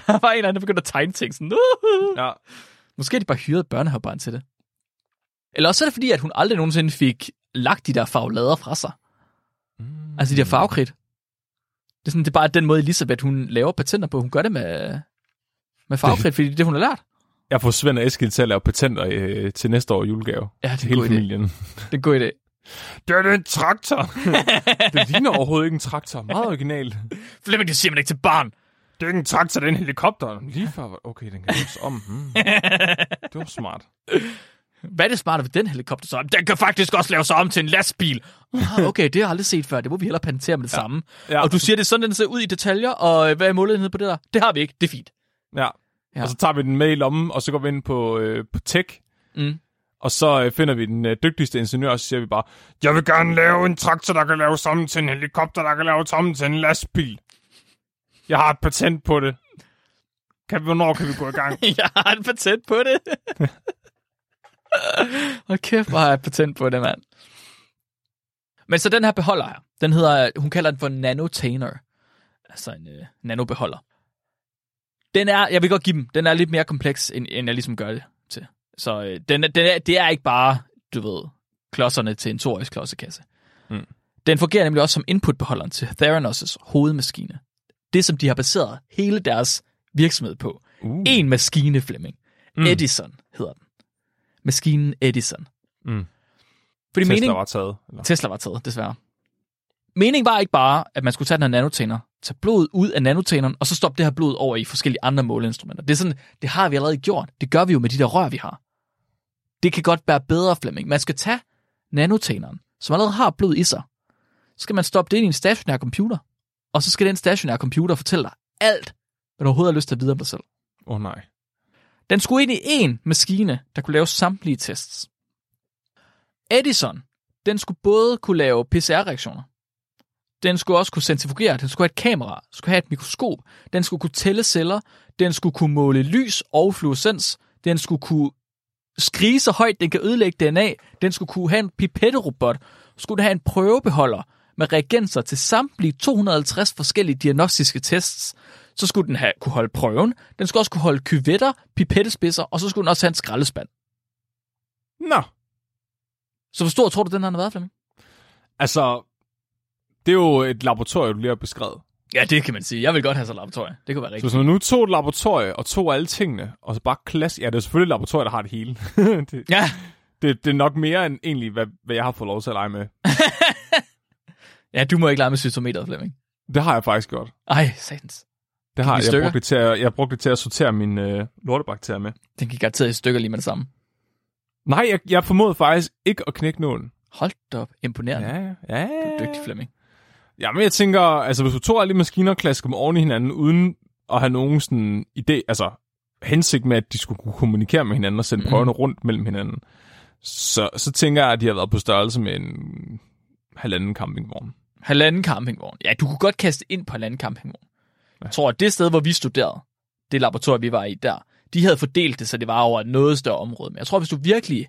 der var en eller anden, der begyndte at tegne ting sådan. "Uh." Ja. Måske har de bare hyret et børnehavebarn til det. Eller også er det fordi, at hun aldrig nogensinde fik lagt de der farvelader fra sig. Mm. Altså de der farvekridt. Det er, sådan, det er bare den måde, Elisabeth hun laver patenter på. Hun gør det med, med farvekridt, fordi det er det, hun har lært. Jeg får Svend og Eskild til at lave patenter øh, til næste år julegave. Ja, det er hele familien. Det er en god idé. Det er en traktor. det ligner overhovedet ikke en traktor. Meget originalt. Flemming, det siger man ikke til barn. Det er ikke en traktor, det er en helikopter. Lige før. Okay, den kan laves om. Hmm. Det var smart. Hvad er det smarte ved den helikopter så? Den kan faktisk også lave sig om til en lastbil. Ah, okay, det har jeg aldrig set før. Det må vi hellere patentere med det ja. samme. Ja. Og du siger, det er sådan, den ser ud i detaljer, og øh, hvad er målenheden på det der? Det har vi ikke. Det er fint. Ja. Ja. Og så tager vi den med i lommen, og så går vi ind på, øh, på tech. Mm. Og så øh, finder vi den øh, dygtigste ingeniør, og så siger vi bare, jeg vil gerne lave en traktor, der kan lave sammen til en helikopter, der kan lave sammen til en lastbil. Jeg har et patent på det. Kan, hvornår kan vi gå i gang? Jeg har et patent på det. Og kæft, hvor har jeg patent på det, mand. Men så den her beholder her, den hedder, hun kalder den for nanotainer. Altså en øh, nanobeholder. Den er, jeg vil godt give dem, den er lidt mere kompleks, end, end jeg ligesom gør det til. Så øh, den, den er, det er ikke bare, du ved, klodserne til en torisk klodsekasse. Mm. Den fungerer nemlig også som inputbeholderen til Theranos' hovedmaskine. Det, som de har baseret hele deres virksomhed på. Uh. En maskine, Flemming. Mm. Edison. Maskinen Edison. Mm. Fordi Tesla mening, var taget. Eller? Tesla var taget, desværre. Meningen var ikke bare, at man skulle tage den her nanotainer, tage blodet ud af nanotaineren, og så stoppe det her blod over i forskellige andre måleinstrumenter. Det er sådan, det har vi allerede gjort. Det gør vi jo med de der rør, vi har. Det kan godt være bedre, Flemming. Man skal tage nanotaineren, som allerede har blod i sig. Så skal man stoppe det ind i en stationær computer. Og så skal den stationære computer fortælle dig alt, hvad du overhovedet har lyst til at vide om dig selv. Åh oh, nej. Den skulle ind i én maskine, der kunne lave samtlige tests. Edison, den skulle både kunne lave PCR-reaktioner, den skulle også kunne centrifugere, den skulle have et kamera, den skulle have et mikroskop, den skulle kunne tælle celler, den skulle kunne måle lys og fluorescens, den skulle kunne skrige så højt, den kan ødelægge DNA, den skulle kunne have en pipetterobot, skulle den have en prøvebeholder med reagenser til samtlige 250 forskellige diagnostiske tests, så skulle den have, kunne holde prøven, den skulle også kunne holde kyvetter, pipettespidser, og så skulle den også have en skraldespand. Nå. Så hvor stor tror du, den har været, Flemming? Altså, det er jo et laboratorium, du lige har beskrevet. Ja, det kan man sige. Jeg vil godt have et laboratorie. Det kunne være Så rigtigt. hvis man nu tog et laboratorie og tog alle tingene, og så bare klasse... Ja, det er selvfølgelig et laboratorium, der har det hele. det, Ja, Det, det er nok mere end egentlig, hvad, hvad jeg har fået lov til at lege med. Ja, du må ikke lege med cytometeret, Flemming. Det har jeg faktisk gjort. Ej, satans. Det har jeg. Jeg brugt det til at, jeg brugte det til at sortere mine øh, lortebakterier med. Den gik garanteret i stykker lige med det samme. Nej, jeg, jeg formåede faktisk ikke at knække nålen. Hold da op. Imponerende. Ja. Ja, ja. Du er dygtig, Flemming. Ja, men jeg tænker, altså hvis du tog alle de maskiner og klasker dem oven i hinanden, uden at have nogen sådan idé, altså hensigt med, at de skulle kunne kommunikere med hinanden og sende Mhm. prøverne rundt mellem hinanden, så, så tænker jeg, at de har været på størrelse med en halvanden campingvogn. Halvanden campingvogn. Ja, du kunne godt kaste ind på halvanden campingvogn. Jeg tror, at det sted, hvor vi studerede, det laboratorium, vi var i der, de havde fordelt det, så det var over et noget større område. Men jeg tror, hvis du virkelig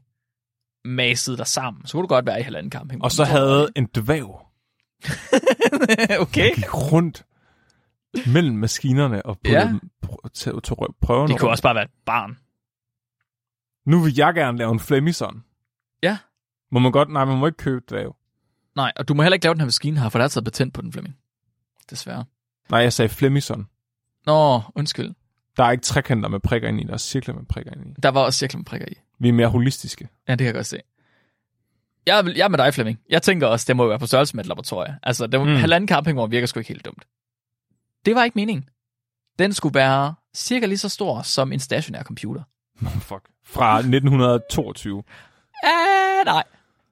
massede dig sammen, så kunne du godt være i halvanden campingvogn. Og så havde en dværg okay. gik rundt mellem maskinerne og Ja. ja. til, til prøverne. Det kunne også bare være et barn. Nu vil jeg gerne lave en Flemison. Ja. Må man godt? Nej, man må ikke købe dværg. Nej, og du må heller ikke lave den her maskine her, for der er taget patent på den, Flemming. Desværre. Nej, jeg sagde Flemison. Nå, undskyld. Der er ikke trekanter med prikker ind i, der er cirkler med prikker ind i. Der var også cirkler med prikker i. Vi er mere holistiske. Ja, det kan jeg godt se. Jeg jeg er med dig, Flemming. Jeg tænker også, det må være på størrelse med et laboratorie. Altså, det var, mm. Halvanden campingvogn virker sgu ikke helt dumt. Det var ikke meningen. Den skulle være cirka lige så stor som en stationær computer. Oh, fuck. Fra 1922. Ah, nej.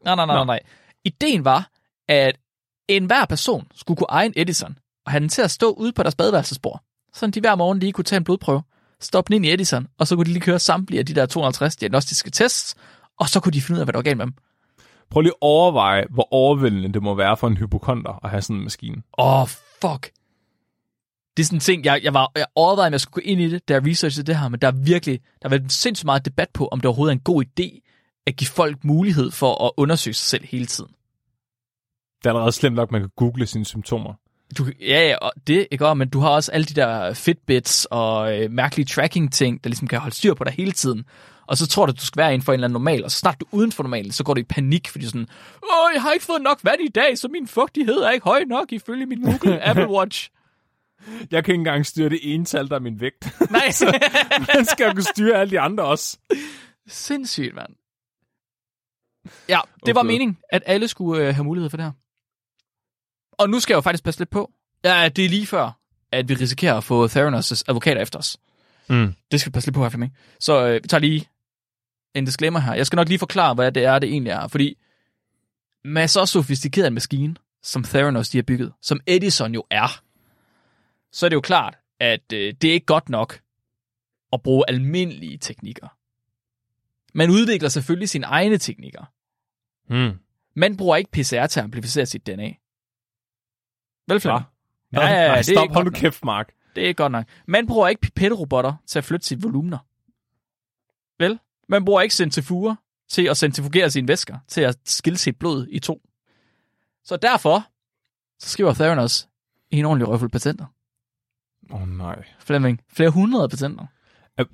Nej, nej, nej, nej. Ideen var, at enhver person skulle kunne eje en Edison, og have den til at stå ude på deres badeværelsesbord. Sådan de hver morgen lige kunne tage en blodprøve, stoppe den ind i Edison, og så kunne de lige køre samtlige af de der 250 diagnostiske tests, og så kunne de finde ud af, hvad der var galt med dem. Prøv lige at overveje, hvor overvældende det må være for en hypokonter at have sådan en maskine. Åh, oh, fuck. Det er sådan en ting, jeg, jeg, var, jeg overvejede, om jeg skulle gå ind i det, da jeg researchede det her, men der er virkelig, der har været sindssygt meget debat på, om det overhovedet er en god idé at give folk mulighed for at undersøge sig selv hele tiden. Det er allerede slemt nok, at man kan google sine symptomer. Du, ja, ja, og det ikke også, men du har også alle de der Fitbits og øh, mærkelige tracking-ting, der ligesom kan holde styr på dig hele tiden. Og så tror du, du skal være inden for en eller anden normal, og så snart du er uden for normalen, så går du i panik, fordi sådan, åh, jeg har ikke fået nok vand i dag, så min fugtighed er ikke høj nok ifølge min Google Apple Watch. Jeg kan ikke engang styre det ene tal, der er min vægt. Nej, Man skal jo kunne styre alle de andre også. sindssygt, mand. Ja, det var Okay. meningen, at alle skulle øh, have mulighed for det her. Og nu skal jeg jo faktisk passe lidt på. Ja, det er lige før, at vi risikerer at få Theranos' advokater efter os. Mm. Det skal vi passe lidt på her, Flemming. Så øh, vi tager lige en disclaimer her. Jeg skal nok lige forklare, hvad det er, det egentlig er. Fordi med så sofistikeret en maskine, som Theranos de har bygget, som Edison jo er, så er det jo klart, at øh, det er ikke godt nok at bruge almindelige teknikker. Man udvikler selvfølgelig sine egne teknikker. Mm. Man bruger ikke PCR til at amplificere sit DNA. Vel, Flemming? Ja, ja, ja, nej, det er stop, hold nu kæft, Mark. Det er ikke godt nok. Man bruger ikke pipetterobotter til at flytte sine volumener. Vel? Man bruger ikke centrifuger til at centrifugere sine væsker, til at skille sit blod i to. Så derfor, så skriver Theranos en ordentlig røffel patenter. Åh oh, nej. Flemming, flere hundrede patenter. Øh,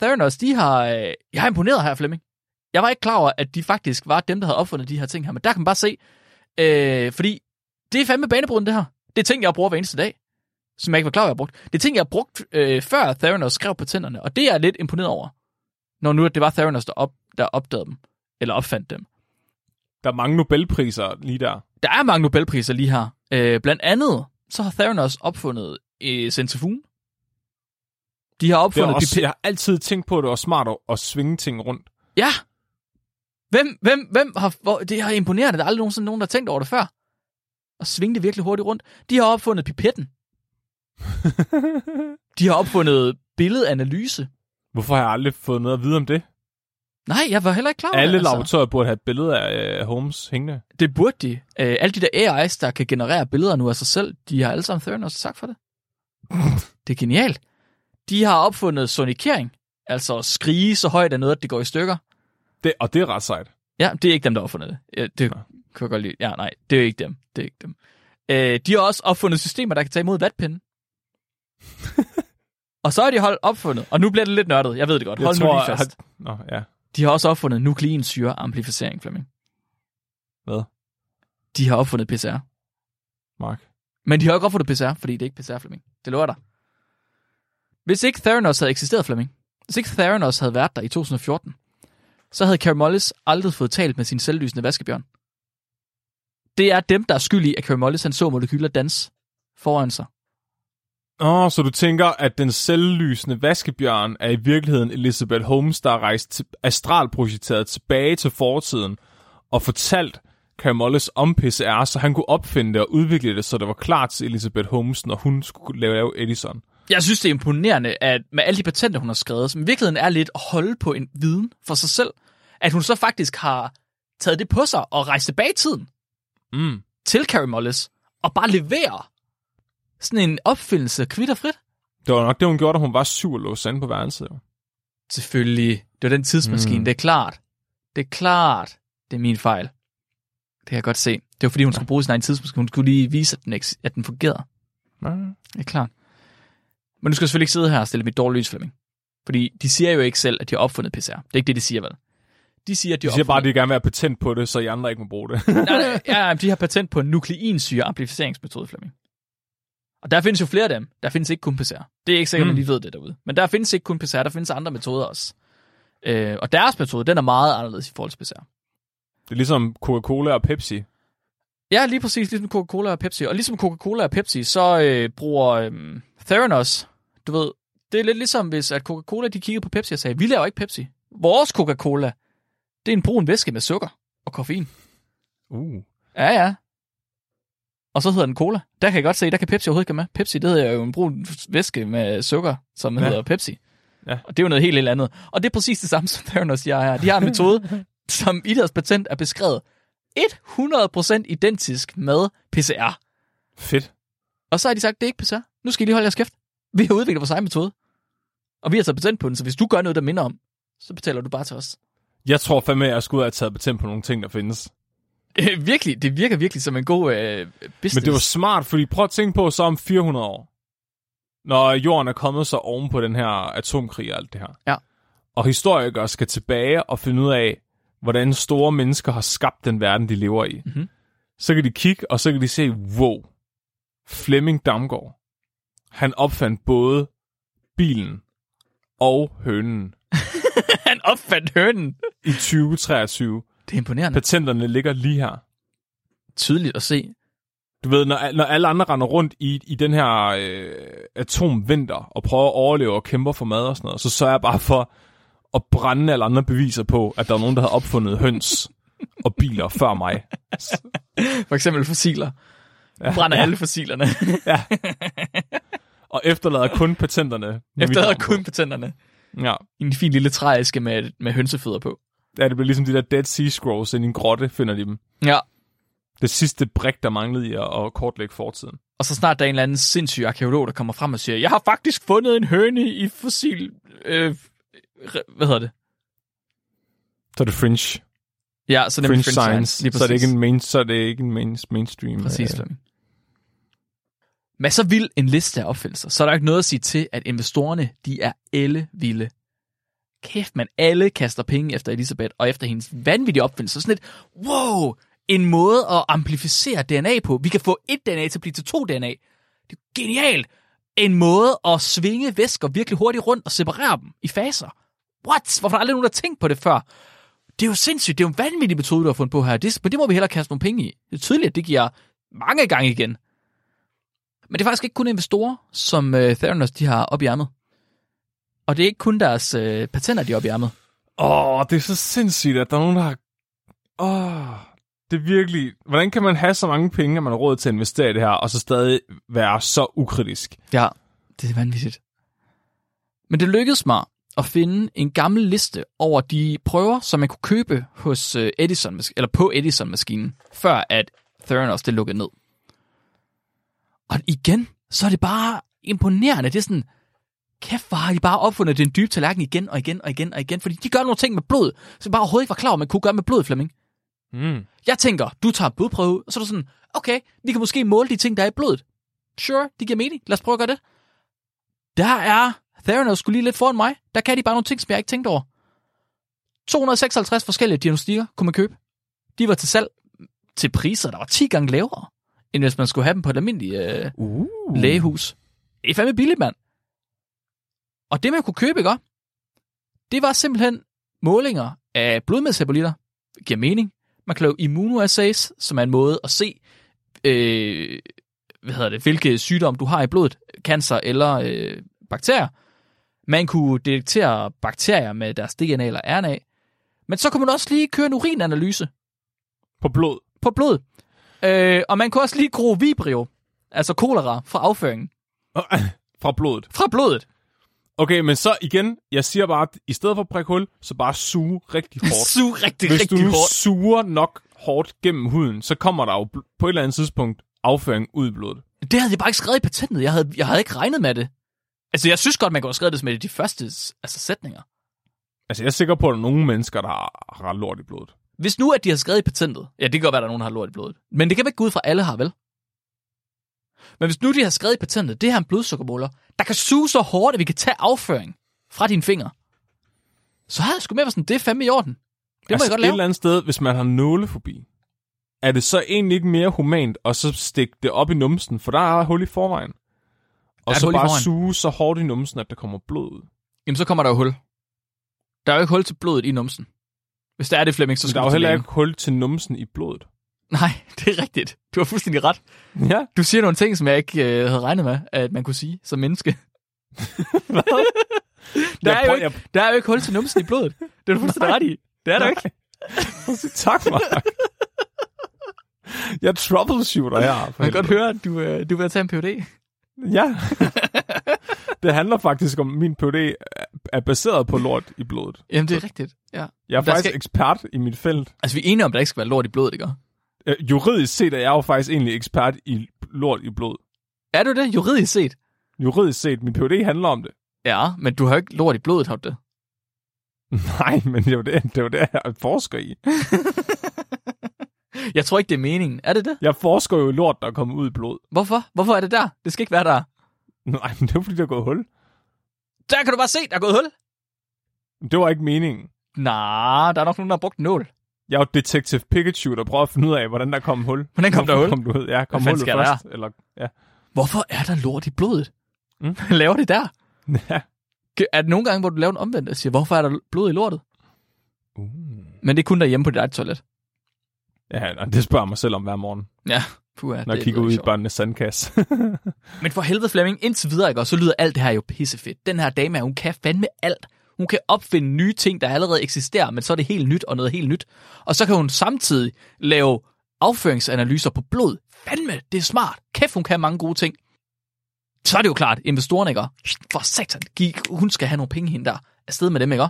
Theranos, de har... Øh, jeg har imponeret her, Flemming. Jeg var ikke klar over, at de faktisk var dem, der havde opfundet de her ting her, men der kan man bare se, øh, fordi det er fandme banebrydende, det her. Det er ting, jeg bruger hver eneste dag, som jeg ikke var klar over, jeg har brugt. Det er ting, jeg har brugt, øh, før Theranos skrev patenterne, og det er jeg lidt imponeret over, når nu at det var Theranos, der, op, der opdagede dem, eller opfandt dem. Der er mange Nobelpriser lige der. Der er mange Nobelpriser lige her. Øh, blandt andet, så har Theranos opfundet øh, centrifugen. De har Det er opfundet også, pipet- jeg har altid tænkt på, at det var smart at, at svinge ting rundt. Ja. Hvem, hvem, hvem har... Hvor, det har imponerende. Der er aldrig nogensinde nogen, der har tænkt over det før. Og svinge det virkelig hurtigt rundt. De har opfundet pipetten. De har opfundet billedanalyse. Hvorfor har jeg aldrig fået noget at vide om det? Nej, jeg var heller ikke klar over Alle det. altså. laboratorier burde have et billede af øh, Holmes hængende. Det burde de. Øh, alle de der AI's, der kan generere billeder nu af sig selv, de har alle sammen Theranos sagt for det. det er genialt. De har opfundet sonikering. Altså at skrige så højt af noget, at det går i stykker. Det, og det er ret sejt. Ja, det er ikke dem, der har opfundet det. Ja, det Nå. kan jeg godt lide. Ja, nej, det er ikke dem. Det er ikke dem. Øh, de har også opfundet systemer, der kan tage imod vatpinde. og så har de holdt opfundet, og nu bliver det lidt nørdet, jeg ved det godt. Hold jeg nu tror, lige fast. Har, nå, ja. De har også opfundet nukleinsyre amplificering, Flemming. Hvad? De har opfundet PCR. Mark. Men de har ikke opfundet PCR, fordi det er ikke PCR, Flemming. Det lover dig. Hvis ikke Theranos havde eksisteret, Flemming, hvis ikke Theranos havde været der i 2014, så havde Carey aldrig fået talt med sin selvlysende vaskebjørn. Det er dem, der er skyld i, at Carey han så molekyler dans foran sig. Åh, oh, så du tænker, at den selvlysende vaskebjørn er i virkeligheden Elizabeth Holmes, der er rejst til, astralprojekteret tilbage til fortiden og fortalt Carey om PCR, så han kunne opfinde det og udvikle det, så det var klart til Elizabeth Holmes, når hun skulle lave Edison. Jeg synes, det er imponerende, at med alle de patenter, hun har skrevet, som i virkeligheden er lidt at holde på en viden for sig selv, at hun så faktisk har taget det på sig og rejst tilbage i tiden Mm. til Carey Mullis og bare levere sådan en opfindelse kvitterfrit. Det var nok det, hun gjorde, da hun var syv og lå sand på værelset. Jo. Selvfølgelig. Det var den tidsmaskine, Mm. det er klart. Det er klart, det er min fejl. Det kan jeg godt se. Det var fordi, hun skulle bruge sin egen tidsmaskine. Hun skulle lige vise, at den, at den fungerede. Nej. Det er klart. Men du skal selvfølgelig ikke sidde her og stille mit dårlige lys, Flemming. Fordi de siger jo ikke selv, at de har opfundet PCR. Det er ikke det, de siger, vel? De siger, at de, De har siger bare, at opfundet... de gerne vil have patent på det, så I andre ikke må bruge det. nej, nej, ja, de har patent på en nukleinsyre amplificeringsmetode, Flemming. Og der findes jo flere af dem. Der findes ikke kun PCR. Det er ikke sikkert, Mm. at man lige ved det derude. Men der findes ikke kun PCR, der findes andre metoder også. Øh, og deres metode, den er meget anderledes i forhold til PCR. det er ligesom Coca-Cola og Pepsi. Ja, lige præcis, ligesom Coca-Cola og Pepsi. Og ligesom Coca-Cola og Pepsi, så øh, bruger øh, Theranos, du ved, det er lidt ligesom hvis at Coca-Cola, de kiggede på Pepsi og sagde, vi laver ikke Pepsi. Vores Coca-Cola, det er en brun væske med sukker og koffein. Uh. Ja, ja. Og så hedder den cola. Der kan jeg godt se, der kan Pepsi overhovedet ikke med. Pepsi, det hedder jo en brun væske med sukker, som Ja. hedder Pepsi. Ja. Og det er jo noget helt, helt andet. Og det er præcis det samme, som Theranos siger her. De har en metode, som i deres patent er beskrevet 100% identisk med PCR. Fedt. Og så har de sagt, det er ikke PCR. Nu skal I lige holde jeres kæft. Vi har udviklet vores egen metode. Og vi har taget patent på den, så hvis du gør noget, der minder om, så betaler du bare til os. Jeg tror fandme, at jeg skulle have taget patent på nogle ting, der findes. Øh, virkelig, det virker virkelig som en god øh, business. Men det var smart, fordi prøv at tænke på så om 400 år, når jorden er kommet så oven på den her atomkrig og alt det her. Ja. Og historikere skal tilbage og finde ud af, hvordan store mennesker har skabt den verden, de lever i. Mhm. Så kan de kigge, og så kan de se, wow, Flemming Damgaard, han opfandt både bilen og hønen Han opfandt hønen. i 2023. Det er imponerende. Patenterne ligger lige her. Tydeligt at se. Du ved, når, når alle andre render rundt i, i den her øh, atomvinter og prøver at overleve og kæmper for mad og sådan noget, så sørger jeg bare for at brænde alle andre beviser på, at der er nogen, der har opfundet høns og biler før mig. For eksempel fossiler. Ja, Brænder ja. alle fossilerne. Og efterlader kun patenterne. med mit Efter navn at på. kun patenterne. Ja. I en fin lille trææske med, med hønsefødder på. ja, det bliver ligesom de der Dead Sea Scrolls ind i en grotte, finder de dem. Ja. Det sidste brik, der manglede i at, at kortlægge fortiden. Og så snart der er en eller anden sindssyg arkeolog, der kommer frem og siger, jeg har faktisk fundet en høne i fossil... Øh, hvad hedder det? Så er det fringe, Ja, så fringe, nemlig fringe science. Lige så er det ikke en, main, så er det ikke en main, mainstream. Præcis, øh. Med så vild en liste af opfindelser, så er der ikke noget at sige til, at investorerne, de er elle vilde. Kæft, man, alle kaster penge efter Elisabeth og efter hendes vanvittige opfindelse. Sådan et, wow, en måde at amplificere DNA på. Vi kan få et DNA til at blive til to DNA. Det er genialt. En måde at svinge væsker virkelig hurtigt rundt og separere dem i faser. What? Hvorfor er der aldrig nogen, der har tænkt på det før? Det er jo sindssygt. Det er jo en vanvittig metode, du har fundet på her. Det, men det må vi hellere kaste nogle penge i. Det er tydeligt, at det giver mange gange igen. Men det er faktisk ikke kun investorer, som øh, Theranos de har op i ærmet. Og det er ikke kun deres øh, patenter, de har op i ærmet. Åh, det er så sindssygt, at der er nogen, der har... Åh, det er virkelig... Hvordan kan man have så mange penge, at man har råd til at investere i det her, og så stadig være så ukritisk? Ja, det er vanvittigt. Men det lykkedes mig at finde en gammel liste over de prøver, som man kunne købe hos øh, Edison, eller på Edison-maskinen, før at Theranos det lukkede ned. Og igen, så er det bare imponerende. Det er sådan, kæft, hvor har de bare opfundet den dybe tallerken igen og igen og igen og igen, fordi de gør nogle ting med blod, som bare overhovedet ikke var klar over, man kunne gøre med blod, Flemming. Mm. Jeg tænker, du tager blodprøve, og så er du sådan, okay, vi kan måske måle de ting, der er i blodet. Sure, det giver mening. Lad os prøve at gøre det. Der er Theranos skulle lige lidt foran mig. Der kan de bare nogle ting, som jeg ikke tænkte over. 256 forskellige diagnostikker kunne man købe. De var til salg til priser, der var 10 gange lavere, end hvis man skulle have dem på et almindeligt øh, Uh. lægehus. Det er fandme billigt, mand. Og det, man kunne købe, ikke? Det var simpelthen målinger af blodmetabolitter. Giver mening. Man kan lave immunoassays, som er en måde at se, øh, hvad hedder det, hvilke sygdomme du har i blodet, cancer eller øh, bakterier. Man kunne detektere bakterier med deres DNA eller RNA. Men så kunne man også lige køre en urinanalyse På blod. på blod. Øh, og man kunne også lige gro vibrio, altså kolera, fra afføringen. Fra blodet. Fra blodet. Okay, men så igen, jeg siger bare, at i stedet for at prikke hul, så bare suge rigtig hårdt. Suge rigtig, Hvis rigtig du hårdt. suger nok hårdt gennem huden, så kommer der jo på et eller andet tidspunkt afføring ud i blodet. Det havde jeg bare ikke skrevet i patentet. Jeg havde, jeg havde ikke regnet med det. Altså, jeg synes godt, man kunne have skrevet det med de første altså, sætninger. Altså, jeg er sikker på, at der er nogle mennesker, der har, har lort i blodet. Hvis nu, at de har skrevet i patentet, ja, det kan godt være, at der er nogen, der har lort i blodet. Men det kan man ikke gå ud fra, alle har, vel? Men hvis nu de har skrevet i patentet, det her er en blodsukkermåler, der kan suge så hårdt, at vi kan tage afføring fra dine fingre, så havde jeg sgu med været sådan, det er fandme i orden. Det må altså, jeg godt et lave. eller andet sted, hvis man har nålefobi, er det så egentlig ikke mere humant at så stikke det op i numsen, for der er hul i forvejen. Og Er så bare forvejen? suge så hårdt i numsen, at der kommer blod ud. Jamen, så kommer der jo hul. Der er jo ikke hul til blodet i numsen. Hvis der er det, Flemming, så Men skal der er jo heller ikke hul til numsen i blodet. Nej, det er rigtigt. Du har fuldstændig ret. Ja. Du siger nogle ting, som jeg ikke øh, havde regnet med, at man kunne sige som menneske. Der, er jo ikke, der er jo ikke hul til numsen i blodet. Det er du fuldstændig ret i. Det er der ikke. tak, Mark. Jeg troubleshooter her. Man kan godt høre, at du, øh, du vil tage en PhD. Ja. det handler faktisk om, at min PhD er- er baseret på lort i blodet. Jamen, det er rigtigt. Ja. Jeg er faktisk skal- ekspert i mit felt. Altså, vi er enige om, at der ikke skal være lort i blodet, ikke? Øh, Juridisk set er jeg jo faktisk egentlig ekspert i lort i blod. Er du det, juridisk set? Juridisk set, min PhD handler om det. Ja, men du har jo ikke lort i blodet, har du det? Nej, men det er jo det, det, er jo det jeg forsker i. Jeg tror ikke, det er meningen. Er det det? Jeg forsker jo i lort, der er kommet ud i blod. Hvorfor? Hvorfor er det der? Det skal ikke være der. Nej, men det er fordi, der er gået hul. Der kan du bare se, der er gået hul. Det var ikke meningen. Nej, der er nok nogen, der har brugt en nål. Jeg er jo Detective Pikachu, der prøver at finde ud af, hvordan der kom hul. Hvordan kom der hul? Kom du ud? Ja, kom hullet skal der først. Eller, ja. Hvorfor er der lort i blodet? Mm. Laver det der? ja. Er det nogle gange, hvor du laver en omvendt og siger, hvorfor er der blod i lortet? Uh. Men det er kun derhjemme på dit eget toilet. Ja, det spørger mig selv om hver morgen, Ja, puha, når jeg kigger ud i børnenes sandkasse. Men for helvede Flemming, indtil videre, ikke? Og så lyder alt det her jo pissefedt. Den her dame her, hun kan fandme alt. Hun kan opfinde nye ting, der allerede eksisterer, men så er det helt nyt og noget helt nyt. Og så kan hun samtidig lave afføringsanalyser på blod. Fandme, det er smart. Kæft, hun kan mange gode ting. Så er det jo klart, investorerne, ikke? For satan, giv, hun skal have nogle penge hende der. Afsted med dem, ikke?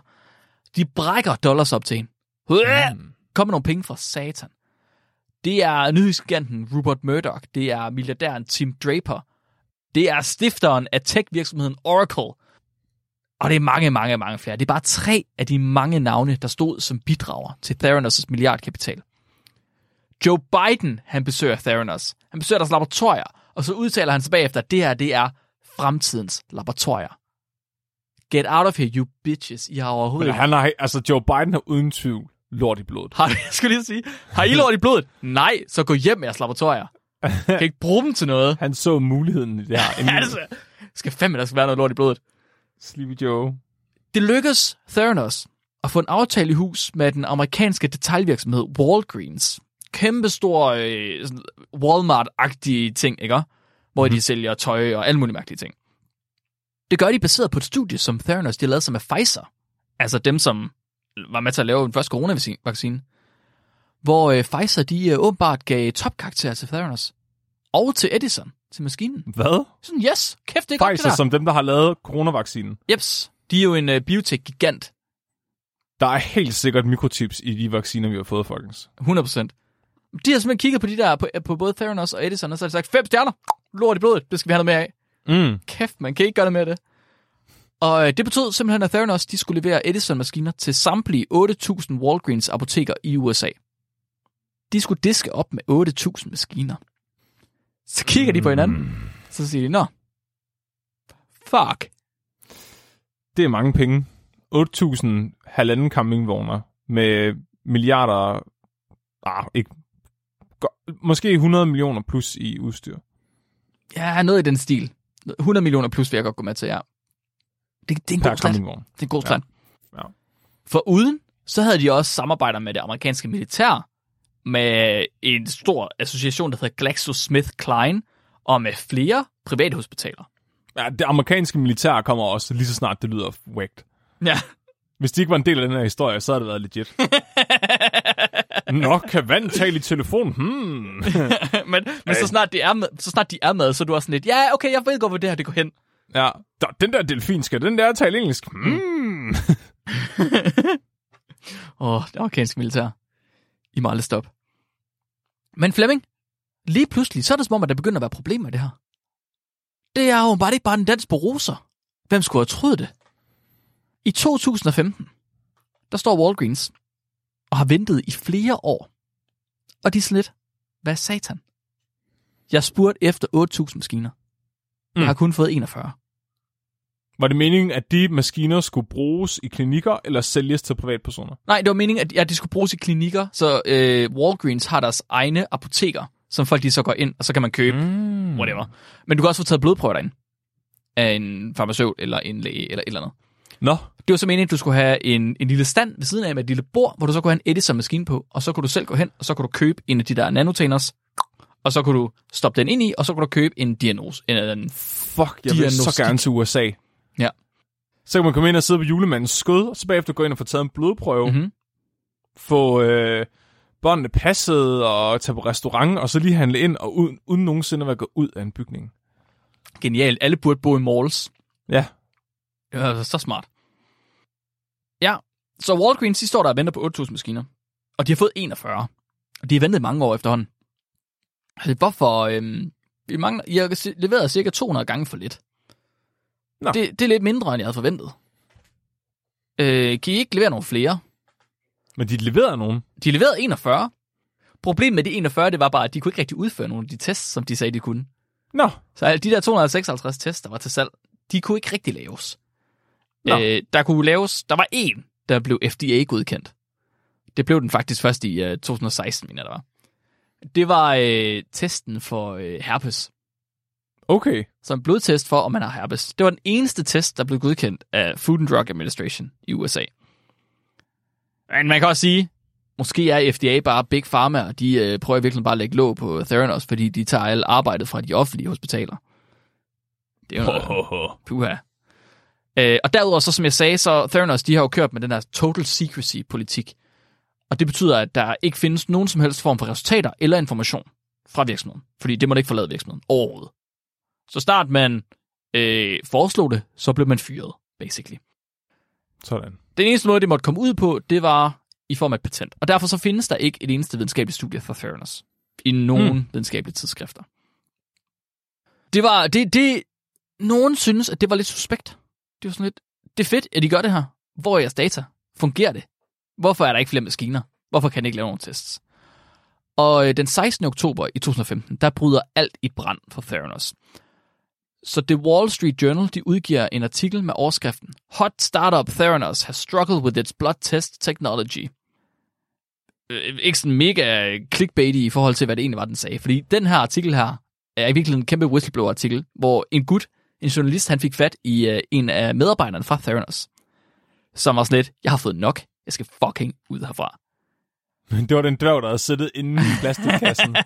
De brækker dollars op til hende. Mm. Kom med nogle penge fra satan. Det er nyhedsgiganten Rupert Murdoch. Det er milliardæren Tim Draper. Det er stifteren af tech-virksomheden Oracle. Og det er mange, mange, mange flere. Det er bare tre af de mange navne, der stod som bidrager til Theranos' milliardkapital. Joe Biden, han besøger Theranos. Han besøger deres laboratorier, og så udtaler han sig bagefter, at det her, det er fremtidens laboratorier. Get out of here, you bitches. I har overhovedet Men han har, altså Joe Biden har uden tvivl lort i blodet. har, jeg skulle lige sige, har I lort i blodet? Nej, så gå hjem med jeres laboratorier. Kan ikke bruge dem til noget. Han så muligheden i det her. Det skal- fandme, der skal være noget lort i blodet. Sleepy Joe. Det lykkedes Theranos at få en aftale i hus med den amerikanske detaljvirksomhed Walgreens. Kæmpestor øh, sådan Walmart-agtige ting, ikke? Hvor mm-hmm. de sælger tøj og alle mulige mærkelige ting. Det gør de baseret på et studie, som Theranos de har lavet sig med Pfizer. Altså dem, som var med til at lave den første coronavaccine. Hvor øh, Pfizer de øh, åbenbart gav topkarakter til Theranos. Og til Edison, til maskinen. Hvad? Sådan, yes, kæft, det er godt det Pfizer der. som dem, der har lavet coronavaccinen. Jeps, de er jo en øh, biotech-gigant. Der er helt sikkert mikrochips i de vacciner, vi har fået, folkens. 100 procent. De har simpelthen kigget på de der, på, på både Theranos og Edison, og så har de sagt, fem stjerner, lort i blodet, det skal vi have noget mere af. Mm. Kæft, man kan ikke gøre det med det. Og øh, det betød simpelthen, at Theranos de skulle levere Edison-maskiner til samtlige 8.000 Walgreens apoteker i USA. De skulle diske op med 8.000 maskiner. Så kigger de på hinanden, så siger de, nå, fuck. Det er mange penge. 8.000 halvanden campingvogner med milliarder, ah, ikke, måske 100 millioner plus i udstyr. Ja, noget i den stil. 100 millioner plus vil jeg godt gå med til, ja. Det, det er en god. Det er en god Ja. slat. Ja. For uden så havde de også samarbejder med det amerikanske militær, med en stor association, der hedder GlaxoSmithKline, og med flere private hospitaler. Ja, det amerikanske militær kommer også lige så snart det lyder whacked. Ja. Hvis de ikke var en del af den her historie, så havde det været legit. Nå, kan vand tale i telefon? Hmm. men men så, snart de er med, så snart de er med, så er du også sådan lidt, ja, okay, jeg ved godt, hvor det her det går hen. Ja, den der delfin, skal den der tale engelsk? Hmm. Åh, oh, det amerikanske militær. I må aldrig stoppe. Men Flemming, lige pludselig, så er det som om, at der begynder at være problemer med det her. Det er jo bare ikke bare en dans på roser. Hvem skulle have troet det? I 2015, der står Walgreens og har ventet i flere år. Og de er sådan lidt, hvad satan? Jeg spurgte efter 8.000 maskiner. Jeg Mm. har kun fået 41. Var det meningen, at de maskiner skulle bruges i klinikker eller sælges til privatpersoner? Nej, det var meningen, at ja, de skulle bruges i klinikker, så øh, Walgreens har deres egne apoteker, som folk de så går ind, og så kan man købe Mm. whatever. Men du kan også få taget blodprøver derinde af en farmaceut eller en læge eller et eller andet. Nå, Det var så meningen, at du skulle have en, en lille stand ved siden af med et lille bord, hvor du så kunne have en Edison-maskine på, og så kunne du selv gå hen, og så kunne du købe en af de der nanotainers, og så kunne du stoppe den ind i, og så kunne du købe en diagnose. En, en, fuck, jeg vil så gerne til USA. Ja. Så kan man komme ind og sidde på julemandens skød, og så bagefter gå ind og få taget en blodprøve, mm-hmm. mm-hmm. få øh, båndene passet og tage på restaurant, og så lige handle ind, og uden, uden nogensinde at være gået ud af en bygning. Genialt. Alle burde bo i malls. Ja. Det er så smart. Ja, så Walgreens, de står der og venter på 8.000 maskiner. Og de har fået 41. Og de har ventet mange år efterhånden. Altså, hvorfor... Øhm, vi mangler, I har leveret cirka 200 gange for lidt. Nå. Det, det er lidt mindre, end jeg havde forventet. Øh, kan I ikke levere nogle flere? Men de leverede nogen. De leverede 41. Problemet med de 41, det var bare, at de kunne ikke rigtig udføre nogle af de tests, som de sagde, de kunne. Nå, Så alle de der 256 tests, der var til salg, de kunne ikke rigtig laves. Nå. Øh, der kunne laves, der var en, der blev FDA-godkendt. Det blev den faktisk først i øh, 2016, mener jeg, der var. Det var øh, testen for øh, herpes. okay. Så en blodtest for, om man har herpes. Det var den eneste test, der blev godkendt af Food and Drug Administration i USA. Men man kan også sige, måske er FDA bare Big Pharma, og de øh, prøver virkelig bare at lægge låg på Theranos, fordi de tager alt arbejdet fra de offentlige hospitaler. Det er jo Puha. Øh, og derudover, så som jeg sagde, så Theranos, de har jo kørt med den her total secrecy-politik. Og det betyder, at der ikke findes nogen som helst form for resultater eller information fra virksomheden. Fordi det må ikke forlade virksomheden overhovedet. Så snart man øh, foreslog det, så blev man fyret, basically. Sådan. Den eneste måde, det måtte komme ud på, det var i form af et patent. Og derfor så findes der ikke et eneste videnskabeligt studie for Theranos i nogen mm. videnskabelige tidsskrifter. Det var, det, det, nogen synes, at det var lidt suspekt. Det var sådan lidt, det er fedt, at de gør det her. Hvor er jeres data? Fungerer det? Hvorfor er der ikke flere maskiner? Hvorfor kan I ikke lave nogle tests? Og øh, den 16. oktober i 2015, der bryder alt i brand for Theranos. Så The Wall Street Journal de udgiver en artikel med overskriften Hot Startup Theranos has struggled with its blood test technology. Øh, ikke sådan mega clickbaity i forhold til, hvad det egentlig var, den sagde. Fordi den her artikel her er i virkeligheden en kæmpe whistleblower-artikel, hvor en gut, en journalist, han fik fat i øh, en af medarbejderne fra Theranos, som var sådan lidt, jeg har fået nok, jeg skal fucking ud herfra. Det var den dværg, der havde siddet inde i plastikkassen.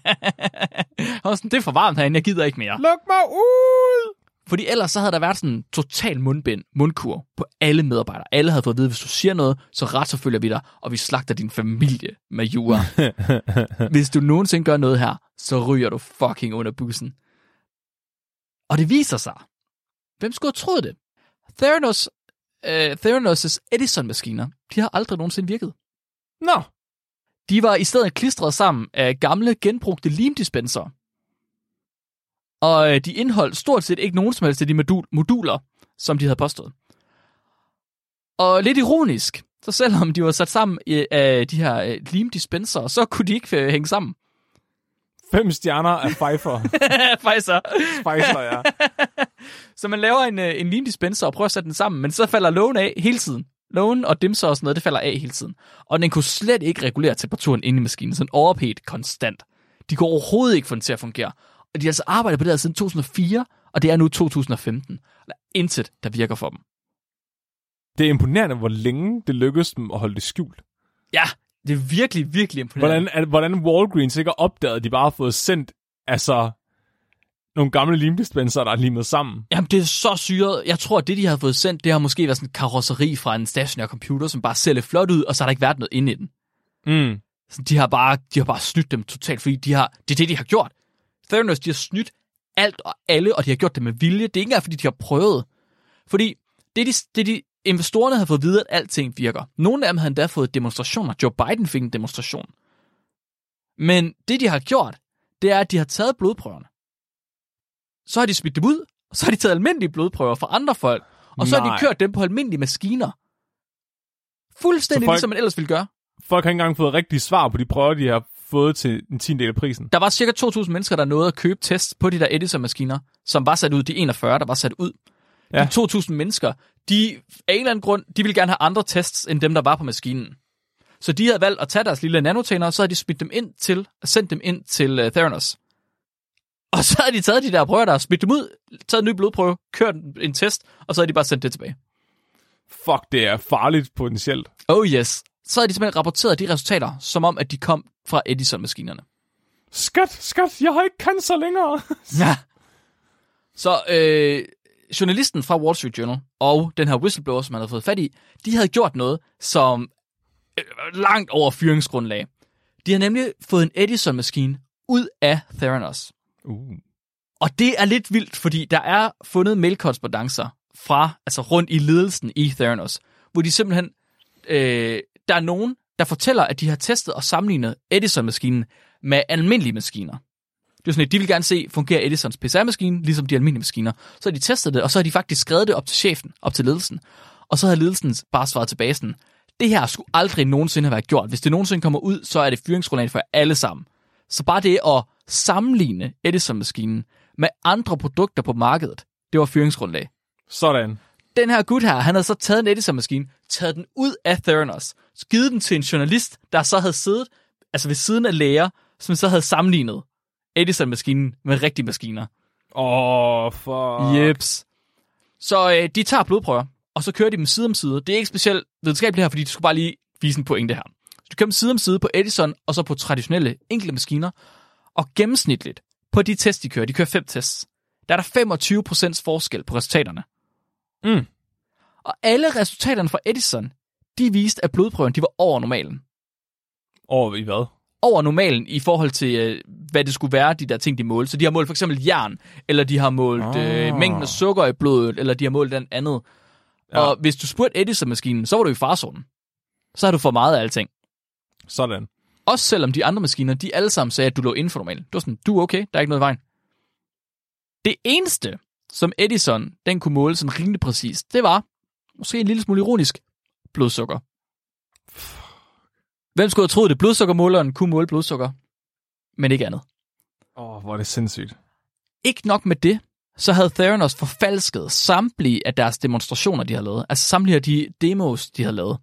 Var sådan, det er for varmt herinde, jeg gider ikke mere. Luk mig ud! Fordi ellers så havde der været sådan en total mundbind, mundkur på alle medarbejdere. Alle havde fået at vide, hvis du siger noget, så retsforfølger vi dig, og vi slagter din familie med jura. hvis du nogensinde gør noget her, så ryger du fucking under bussen. Og det viser sig. Hvem skulle have troet det? Theranos, øh, Theranos' Edison-maskiner, de har aldrig nogensinde virket. Nå, De var i stedet klistret sammen af gamle, genbrugte limdispenser. Og øh, de indeholdt stort set ikke nogen som helst af de modul- moduler, som de havde påstået. Og lidt ironisk, så selvom de var sat sammen øh, af de her øh, limdispenser, så kunne de ikke hænge sammen. fem stjerner af Pfeiffer. Så. Pfeiffer, ja. Så man laver en, øh, en limdispenser og prøver at sætte den sammen, men så falder lågen af hele tiden. Lågen og dimser og sådan noget, det falder af hele tiden. Og den kunne slet ikke regulere temperaturen inde i maskinen, sådan overheat konstant. De kunne overhovedet ikke få den til at fungere. Og de har altså arbejdet på det her siden 2004, og det er nu 2015. Der er intet, der virker for dem. Det er imponerende, hvor længe det lykkedes dem at holde det skjult. Ja, det er virkelig, virkelig imponerende. Hvordan, at, hvordan Walgreens ikke har opdaget, at de bare har fået sendt, altså, nogle gamle limdispenser, der er limet sammen. Jamen, det er så syret. Jeg tror, at det, de har fået sendt, det har måske været sådan en karosseri fra en stationær computer, som bare ser lidt flot ud, og så har der ikke været noget inde i den. Mm. Så de har bare, de har bare snydt dem totalt, fordi de har, det er det, de har gjort. Theranos, de har snydt alt og alle, og de har gjort det med vilje. Det er ikke engang, fordi de har prøvet. Fordi det, de, det de investorerne har fået at vide, at alting virker. Nogle af dem har endda fået demonstrationer. Joe Biden fik en demonstration. Men det, de har gjort, det er, at de har taget blodprøverne. Så har de smidt dem ud, og så har de taget almindelige blodprøver fra andre folk, og så har Nej. de kørt dem på almindelige maskiner. Fuldstændig Så folk- ligesom man ellers ville gøre. Folk har ikke engang fået rigtige svar på de prøver, de har fået til en tiendel af prisen. Der var cirka 2.000 mennesker, der nåede at købe tests på de der Edison-maskiner, som var sat ud, de 41, der var sat ud. Ja. Ja. De 2.000 mennesker, de af en eller anden grund, de ville gerne have andre tests, end dem, der var på maskinen. Så de havde valgt at tage deres lille nanotænder, og så havde de smidt dem ind til, sendt dem ind til uh, Theranos. Og så havde de taget de der prøver der, smidt dem ud, taget en ny blodprøve, kørt en test, og så havde de bare sendt det tilbage. Fuck, det er farligt potentielt. Oh yes. Så havde de simpelthen rapporteret de resultater, som om, at de kom fra Edison-maskinerne. Skat, skat, jeg har ikke cancer længere. Ja. Så øh, journalisten fra Wall Street Journal og den her whistleblower, som han havde fået fat i, de havde gjort noget, som øh, langt over fyringsgrundlag. De har nemlig fået en Edison-maskine ud af Theranos. Uh. Og det er lidt vildt, fordi der er fundet mailkorrespondancer fra, altså rundt i ledelsen i Theranos, hvor de simpelthen, øh, der er nogen, der fortæller, at de har testet og sammenlignet Edison-maskinen med almindelige maskiner. Det er sådan, at de vil gerne se, fungerer Edisons PCR-maskine, ligesom de almindelige maskiner. Så har de testet det, og så har de faktisk skrevet det op til chefen, op til ledelsen. Og så har ledelsen bare svaret tilbage sådan, det her skulle aldrig nogensinde have været gjort. Hvis det nogensinde kommer ud, så er det fyringsgrundlag for alle sammen. Så bare det at sammenligne Edison-maskinen med andre produkter på markedet, det var fyringsgrundlag. Sådan. Den her gut her, han havde så taget en Edison-maskine, taget den ud af Theranos, givet den til en journalist, der så havde siddet altså ved siden af læger, som så havde sammenlignet Edison-maskinen med rigtige maskiner. Åh, oh, fuck. Jeps. Så øh, de tager blodprøver, og så kører de dem side om side. Det er ikke specielt videnskabeligt her, fordi de skulle bare lige vise en pointe her. Så de kører dem side om side på Edison, og så på traditionelle enkelte maskiner. Og gennemsnitligt på de tests, de kører, de kører fem tests, der er der 25% forskel på resultaterne. Mm. Og alle resultaterne fra Edison, de viste, at blodprøven de var over normalen. Over i hvad? Over normalen i forhold til, øh, hvad det skulle være, de der ting, de målte. Så de har målt for eksempel jern, eller de har målt øh, mængden af sukker i blodet, eller de har målt den andet. Ja. Og hvis du spurgte Edison-maskinen, så var du i farzonen. Så har du for meget af alting. Sådan. Også selvom de andre maskiner, de alle sammen sagde, at du lå inden for normalen. Du var sådan, du er okay, der er ikke noget i vejen. Det eneste, som Edison den kunne måle sådan rimelig præcis, det var, måske en lille smule ironisk, blodsukker. Hvem skulle have troet, at blodsukkermåleren kunne måle blodsukker, men ikke andet. Åh, oh, hvor er det sindssygt. Ikke nok med det, så havde Theranos forfalsket samtlige af deres demonstrationer, de havde lavet. Altså samtlige af de demos, de havde lavet.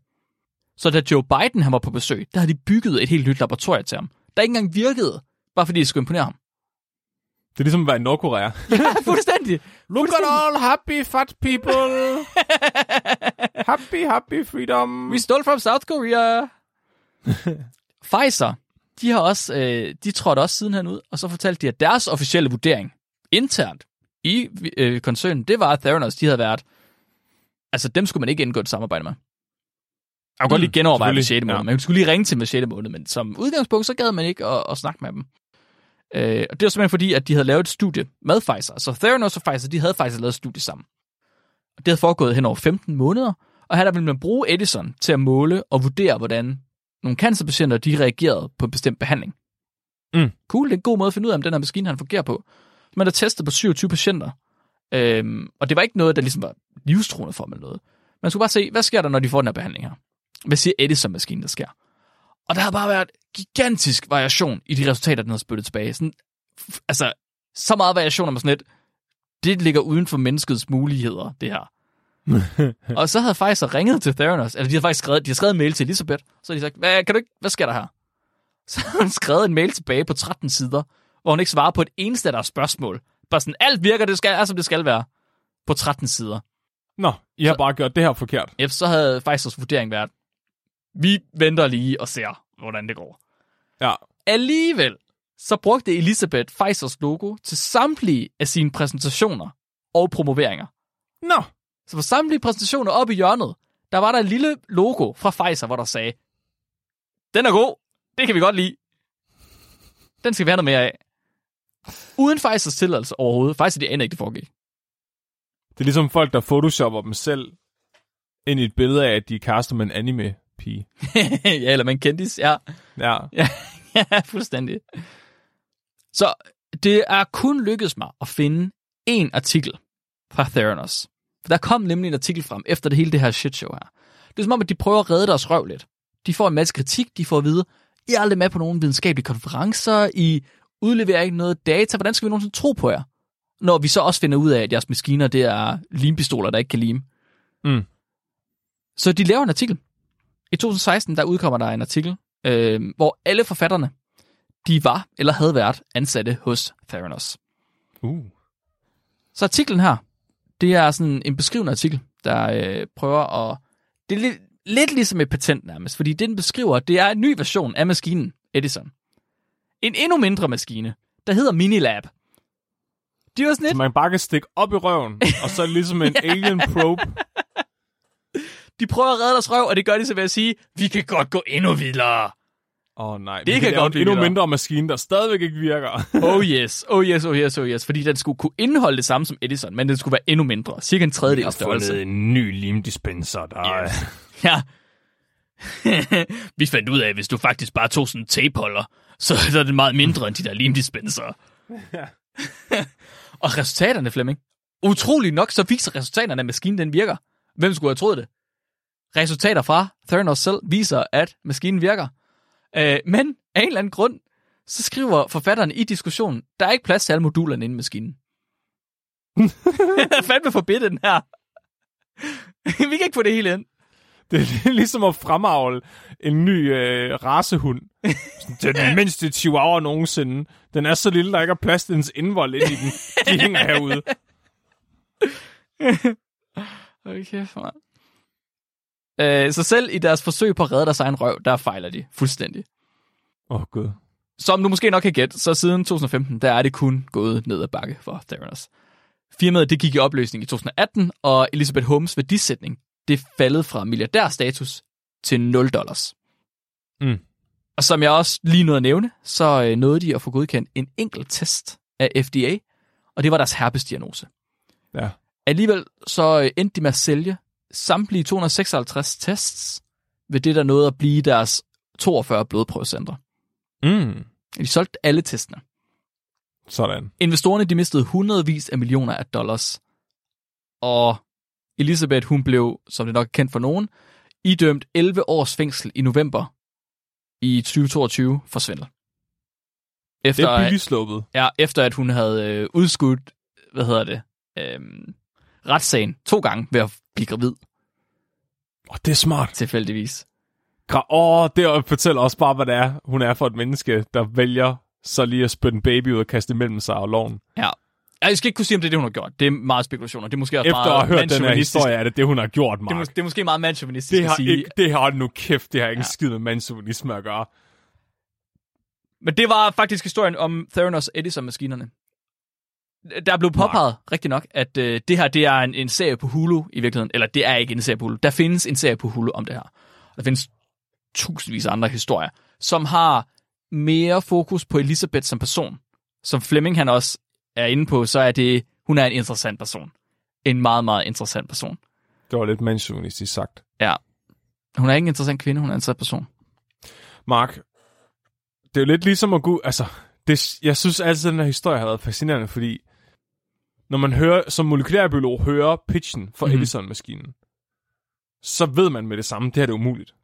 Så da Joe Biden han var på besøg, der havde de bygget et helt nyt laboratorium til ham, der ikke engang virkede, bare fordi de skulle imponere ham. Det er ligesom at være i Nordkorea. Ja, fuldstændig. Look at all happy fat people. happy, happy freedom. We stole from South Korea. Pfizer, de har også, øh, de trådte også sidenhen ud, og så fortalte de, at deres officielle vurdering internt i øh, koncernen, det var, at Theranos, de havde været, altså dem skulle man ikke indgå et samarbejde med. Jeg kunne godt Mm, lige genoverveje det 6. selvfølgelig, måned. ja. Man skulle lige ringe til med 6. måned, men som udgangspunkt, så gad man ikke at, at snakke med dem. Øh, og det var simpelthen fordi, at de havde lavet et studie med Pfizer. Så Theranos og Pfizer, de havde faktisk lavet et studie sammen. Og det havde foregået hen over 15 måneder, og her der ville man bruge Edison til at måle og vurdere, hvordan nogle cancerpatienter, de reagerede på en bestemt behandling. Mm. Cool, det er en god måde at finde ud af, om den her maskine, han fungerer på. Man har testet på 27 patienter, øhm, og det var ikke noget, der ligesom var livstruende for dem eller noget. Man skulle bare se, hvad sker der, når de får den her behandling her? Hvad siger Edison-maskinen, der sker? Og der har bare været gigantisk variation i de resultater, den har spyttet tilbage. Sådan, altså, så meget variation, at man sådan lidt, det ligger uden for menneskets muligheder, det her. og så havde Pfizer ringet til Theranos, eller de har faktisk skrevet, de har skrevet en mail til Elisabeth, så har de sagt, hvad, kan du ikke, hvad sker der her? Så har hun skrevet en mail tilbage på 13 sider, hvor hun ikke svarer på et eneste af deres spørgsmål. Bare sådan, alt virker, det skal, er, som det skal være. På 13 sider. Nå, I har bare gjort det her forkert. Efter så havde Pfizers vurdering været, vi venter lige og ser, hvordan det går. Ja. Alligevel, så brugte Elisabeth Pfizers logo til samtlige af sine præsentationer og promoveringer. Nå. Så på samtlige præsentationer oppe i hjørnet, der var der et lille logo fra Pfizer, hvor der sagde, den er god, det kan vi godt lide. Den skal vi have noget mere af. Uden Pfizers tilladelse overhovedet. Pfizer, de aner ikke, det foregik. Det er ligesom folk, der photoshopper dem selv ind i et billede af, at de kaster med en anime-pige. ja, eller man kendis, ja. Ja. ja, fuldstændig. Så det er kun lykkedes mig at finde en artikel fra Theranos. For der kom nemlig en artikel frem efter det hele det her shitshow her. Det er som om, at de prøver at redde deres røv lidt. De får en masse kritik, de får at vide, I er aldrig med på nogle videnskabelige konferencer, I udleverer ikke noget data, hvordan skal vi nogensinde tro på jer? Når vi så også finder ud af, at jeres maskiner, det er limpistoler, der ikke kan lime. Mm. Så de laver en artikel. I 2016, der udkommer der en artikel, øh, hvor alle forfatterne, de var eller havde været ansatte hos Theranos. Uh. Så artiklen her, det er sådan en beskrivende artikel, der øh, prøver at... Det er lidt, lidt ligesom et patent nærmest, fordi det, den beskriver, det er en ny version af maskinen Edison. En endnu mindre maskine, der hedder Minilab. De var sådan Så lidt, man bare kan stikke op i røven, og så ligesom en alien probe. De prøver at redde deres røv, og det gør de så ved at sige, vi kan godt gå endnu vildere. Åh oh, nej, Det kan lave godt en endnu blive mindre maskine, der stadigvæk ikke virker. Oh yes, oh yes, oh yes, oh yes, fordi den skulle kunne indeholde det samme som Edison, men den skulle være endnu mindre. Cirka en tredjedel af størrelse. en ny limdispenser, der Ja. Ja. Vi fandt ud af, at hvis du faktisk bare tog sådan en tapeholder, så så er det meget mindre end de der limdispenser. og resultaterne, Flemming. Utrolig nok, så viser resultaterne, at maskinen den virker. Hvem skulle have troet det? Resultater fra Theranos selv viser, at maskinen virker. Øh, men af en eller anden grund, så skriver forfatteren i diskussionen, der er ikke plads til alle modulerne inde i maskinen. Fandme forbidt den her. Vi kan ikke få det hele ind. Det er ligesom at fremavle en ny øh, racehund. Den mindste chihuahua nogensinde. Den er så lille, der ikke er plads til dens indvold ind i den. De hænger herude. Okay, for øh, Så selv i deres forsøg på at redde deres egen røv, der fejler de fuldstændig. Åh, oh, gud. Som du måske nok kan gætte, så siden 2015, der er det kun gået ned ad bakke for Theranos. Firmaet det gik i opløsning i 2018, og Elizabeth Holmes værdisætning, det faldet fra milliardærstatus til 0 dollars. Mm. Og som jeg også lige nåede at nævne, så øh, nåede de at få godkendt en enkelt test af FDA, og det var deres herpesdiagnose. Ja. Alligevel så øh, endte de med at sælge samtlige 256 tests ved det, der nåede at blive deres 42 blodprøvecentre. Mm. De solgte alle testene. Sådan. Investorerne de mistede hundredvis af millioner af dollars. Og Elisabeth, hun blev, som det nok er kendt for nogen, idømt 11 års fængsel i november i 2022 for svindel. Det Efter, er billigt sluppet. ja, efter at hun havde øh, udskudt, hvad hedder det, øh, retssagen to gange ved at blive gravid, Åh, det er smart. tilfældigvis. Åh, oh, det fortæller også bare, hvad det er, hun er for et menneske, der vælger så lige at spytte en baby ud og kaste imellem sig og loven. Ja. Jeg skal ikke kunne sige, om det er det, hun har gjort. Det er meget spekulationer. Det er måske også Efter at have hørt den her historie, er det det, hun har gjort, Det er, Mark. mås- det er måske meget mandsjuvenistisk Det at har, sige. ikke, det har nu kæft, det har ikke ja. skid med mandsjuvenisme at gøre. Men det var faktisk historien om Theranos Edison-maskinerne. Der blev påpeget rigtig nok, at øh, det her det er en, en serie på Hulu i virkeligheden. Eller det er ikke en serie på Hulu. Der findes en serie på Hulu om det her. Der findes tusindvis af andre historier, som har mere fokus på Elisabeth som person. Som Flemming han også er inde på, så er det, hun er en interessant person. En meget, meget interessant person. Det var lidt mandsjuvenistisk sagt. Ja. Hun er ikke en interessant kvinde, hun er en interessant person. Mark, det er jo lidt ligesom at gå... Altså, det, jeg synes altid, at den her historie har været fascinerende, fordi når man hører, som molekylærbiolog hører pitchen for mm-hmm. Edison-maskinen, så ved man med det samme, det her det er umuligt.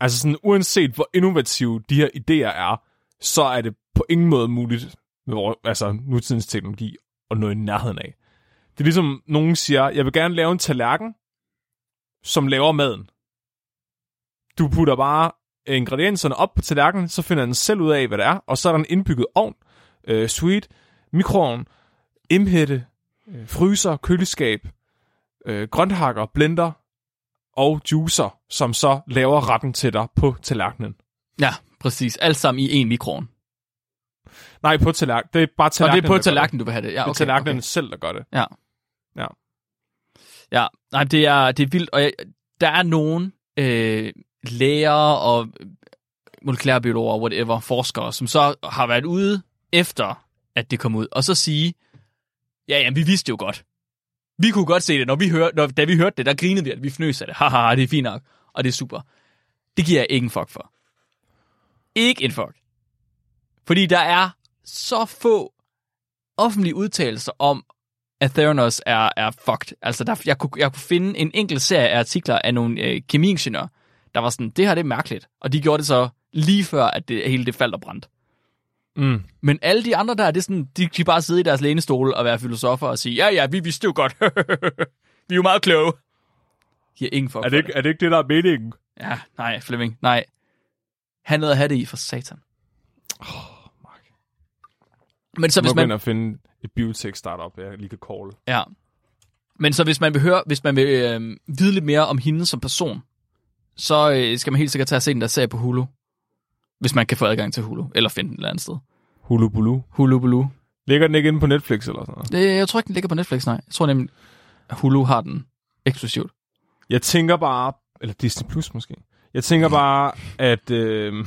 Altså sådan, uanset hvor innovative de her idéer er, så er det på ingen måde muligt med vores, altså, nutidens teknologi at nå i nærheden af. Det er ligesom, nogen siger, jeg vil gerne lave en tallerken, som laver maden. Du putter bare ingredienserne op på tallerkenen, så finder den selv ud af, hvad det er, og så er der en indbygget ovn, øh, sweet, mikroovn, imhætte, øh, fryser, køleskab, øh, grønthakker, blender, og juicer, som så laver retten til dig på tallerkenen. Ja, præcis. Alt sammen i en mikron. Nej, på tallerkenen. Det er bare Og tallerkenen, det er på tallerkenen, du vil have det. Ja, Det. Det er okay, tallerkenen okay. selv, der gør det. Ja. Ja. Ja, nej, det er, det er vildt. Og jeg, der er nogen øh, læger og molekylærbiologer, whatever, forskere, som så har været ude efter, at det kom ud, og så sige, ja, ja, vi vidste jo godt. Vi kunne godt se det, når vi hørte, når, da vi hørte det, der grinede vi, at vi fnøs af det. Haha, det er fint nok, og det er super. Det giver jeg ikke en fuck for. Ikke en fuck. Fordi der er så få offentlige udtalelser om, at Theranos er, er fucked. Altså, der, jeg, kunne, jeg kunne finde en enkelt serie af artikler af nogle øh, kemiingeniører, der var sådan, det her det er mærkeligt. Og de gjorde det så lige før, at det hele det faldt og brændte. Mm. Men alle de andre der, det er sådan, de kan bare sidde i deres lænestole og være filosofer og sige, ja, ja, vi vidste jo godt. vi er jo meget kloge. De har ingen fuck Er, det ikke, er det ikke det, der er meningen? Ja, nej, Flemming, nej. Han noget at have det i for satan. Mark. Men så hvis man... at finde et biotech-startup, jeg lige kan call. ja. Men så hvis man vil høre, hvis man vil øh, vide lidt mere om hende som person, så øh, skal man helt sikkert tage og se den der serie på Hulu. Hvis man kan få adgang til Hulu, eller finde den et eller andet sted. Hulu Bulu. Hulu Bulu. Ligger den ikke inde på Netflix eller sådan noget? Det, jeg tror ikke, den ligger på Netflix, nej. Jeg tror nemlig, at Hulu har den eksklusivt. Jeg tænker bare, eller Disney Plus måske. Jeg tænker bare, at øh,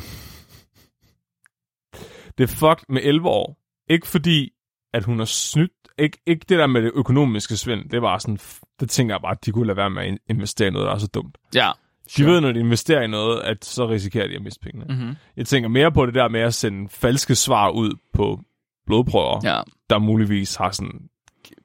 det er fucked med 11 år. Ikke fordi, at hun har snydt. Ikke, ikke det der med det økonomiske svind. Det var sådan, det tænker jeg bare, at de kunne lade være med at in- investere i noget, der er så dumt. Ja. De ved, når de investerer i noget, at så risikerer de at miste pengene. Mm-hmm. Jeg tænker mere på det der med at sende falske svar ud på blodprøver, Ja. der muligvis har sådan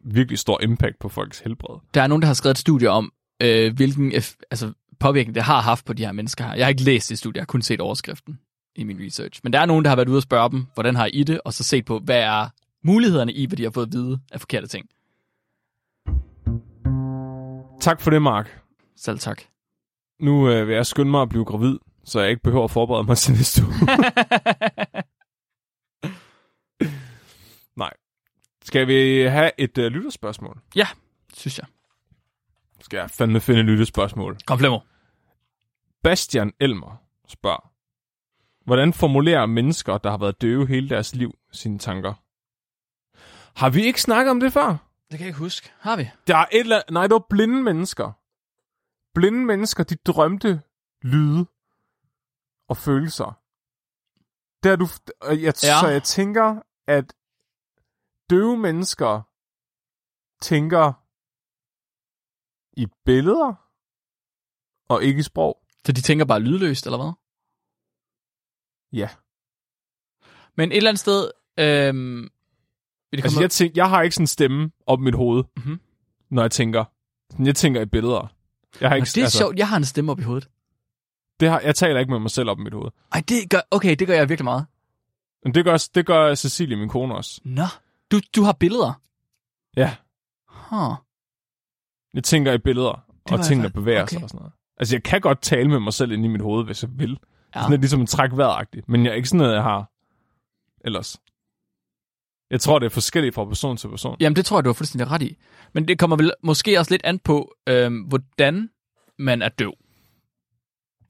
virkelig stor impact på folks helbred. Der er nogen, der har skrevet et studie om, øh, hvilken eff- altså, påvirkning det har haft på de her mennesker her. Jeg har ikke læst det studie, jeg har kun set overskriften i min research. Men der er nogen, der har været ude og spørge dem, hvordan har I det, og så set på, hvad er mulighederne i, hvad de har fået at vide af forkerte ting. Tak for det, Mark. Selv tak. Nu øh, vil jeg skynde mig at blive gravid, så jeg ikke behøver at forberede mig til næste uge. Nej. Skal vi have et øh, lytterspørgsmål? Synes jeg. Skal jeg fandme finde et lytterspørgsmål. Kom, Flemmer. Bastian Elmer spørger, hvordan formulerer mennesker, der har været døve hele deres liv, sine tanker? Har vi ikke snakket om det før? Det kan jeg ikke huske. Har vi? Der er et eller Nej, det var blinde mennesker. Blinde mennesker, de drømte lyde og følelser. Der du, jeg, ja. Så jeg tænker, at døve mennesker tænker i billeder og ikke i sprog. Så de tænker bare lydløst, eller hvad? Ja. Men et eller andet sted... Øhm, det Altså, jeg, tænk, jeg har ikke sådan en stemme op i mit hoved, Mhm. når jeg tænker. Jeg tænker i billeder. Jeg har Nå, ikke, det er altså... sjovt. Jeg har en stemme op i hovedet. Det har, jeg taler ikke med mig selv op i mit hoved. Ej, det gør... Okay, det gør jeg virkelig meget. Men det gør, det gør Cecilie, min kone også. Nå. Du, du har billeder. Ja. Huh. Jeg tænker i billeder, og ting, der fa- bevæger okay. sig og sådan noget. Altså, jeg kan godt tale med mig selv inde i mit hoved, hvis jeg vil. Ja. Sådan lidt ligesom en træk vejragtigt. Men jeg er ikke sådan noget, jeg har ellers. Jeg tror, det er forskelligt fra person til person. Jamen, det tror jeg, du har fuldstændig ret i. Men det kommer vel måske også lidt an på, øhm, hvordan man er døv.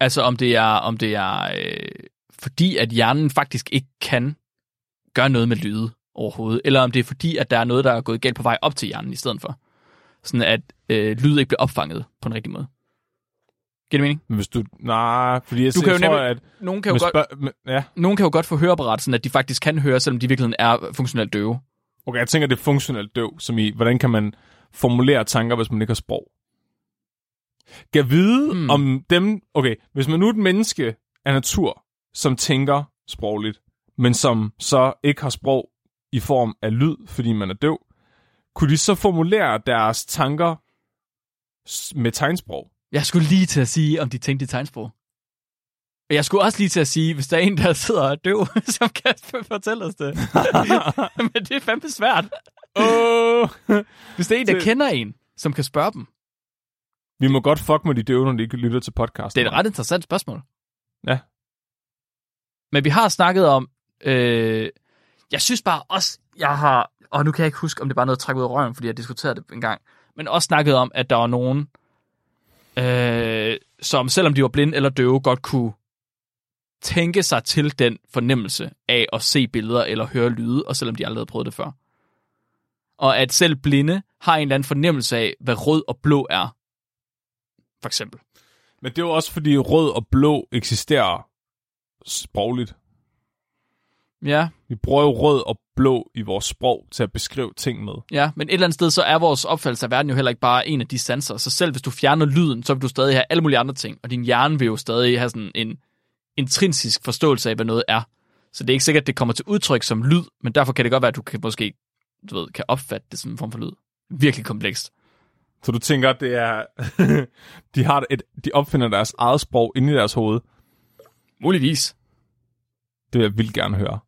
Altså, om det er, om det er øh, fordi, at hjernen faktisk ikke kan gøre noget med lyde overhovedet, eller om det er fordi, at der er noget, der er gået galt på vej op til hjernen i stedet for. Sådan at øh, lyd ikke bliver opfanget på en rigtig måde. Giver det mening? Men hvis du... Nej, fordi jeg, Du kan jeg jo tror, nemlig- at... Nogen kan, jo godt, spørg- med, ja, nogen kan jo godt få høreapparat, sådan at de faktisk kan høre, selvom de i virkeligheden er funktionelt døve. okay, jeg tænker, det er funktionelt døv, som i, hvordan kan man formulere tanker, hvis man ikke har sprog? Kan vide hmm. om dem... Okay, hvis man nu er et menneske af natur, som tænker sprogligt, men som så ikke har sprog i form af lyd, fordi man er døv, kunne de så formulere deres tanker med tegnsprog? Jeg skulle lige til at sige, om de tænkte i tegnsprog. Og Jeg skulle også lige til at sige, hvis der er en, der sidder og er døv, som kan fortælle os det. Men det er fandme svært. Åh! Hvis det er en, der kender en, som kan spørge dem. Vi må godt fuck med de døve, når de ikke lytter til podcast. Det er et ret interessant spørgsmål. Ja. Men vi har snakket om... Øh, jeg synes bare også, jeg har... Og nu kan jeg ikke huske, om det bare er noget at trække ud af røven, fordi jeg diskuterede det en gang. Men også snakket om, at der var nogen, øh, som selvom de var blinde eller døve, godt kunne tænke sig til den fornemmelse af at se billeder eller høre lyde, og selvom de aldrig havde prøvet det før. Og at selv blinde har en eller anden fornemmelse af, hvad rød og blå er. For eksempel. Men det er jo også, fordi rød og blå eksisterer sprogligt. Ja, Vi bruger jo rød og blå i vores sprog til at beskrive ting med. ja, men et eller andet sted, så er vores opfattelse af verden jo heller ikke bare en af de sanser. Så selv hvis du fjerner lyden, så vil du stadig have alle mulige andre ting, og din hjerne vil jo stadig have sådan en intrinsisk forståelse af, hvad noget er. Så det er ikke sikkert, at det kommer til udtryk som lyd, men derfor kan det godt være, at du kan måske du ved, kan opfatte det som en form for lyd. Virkelig komplekst. Så du tænker, at det er... de, har et, de opfinder deres eget sprog inde i deres hoved. Muligvis. Det vil jeg vildt gerne høre.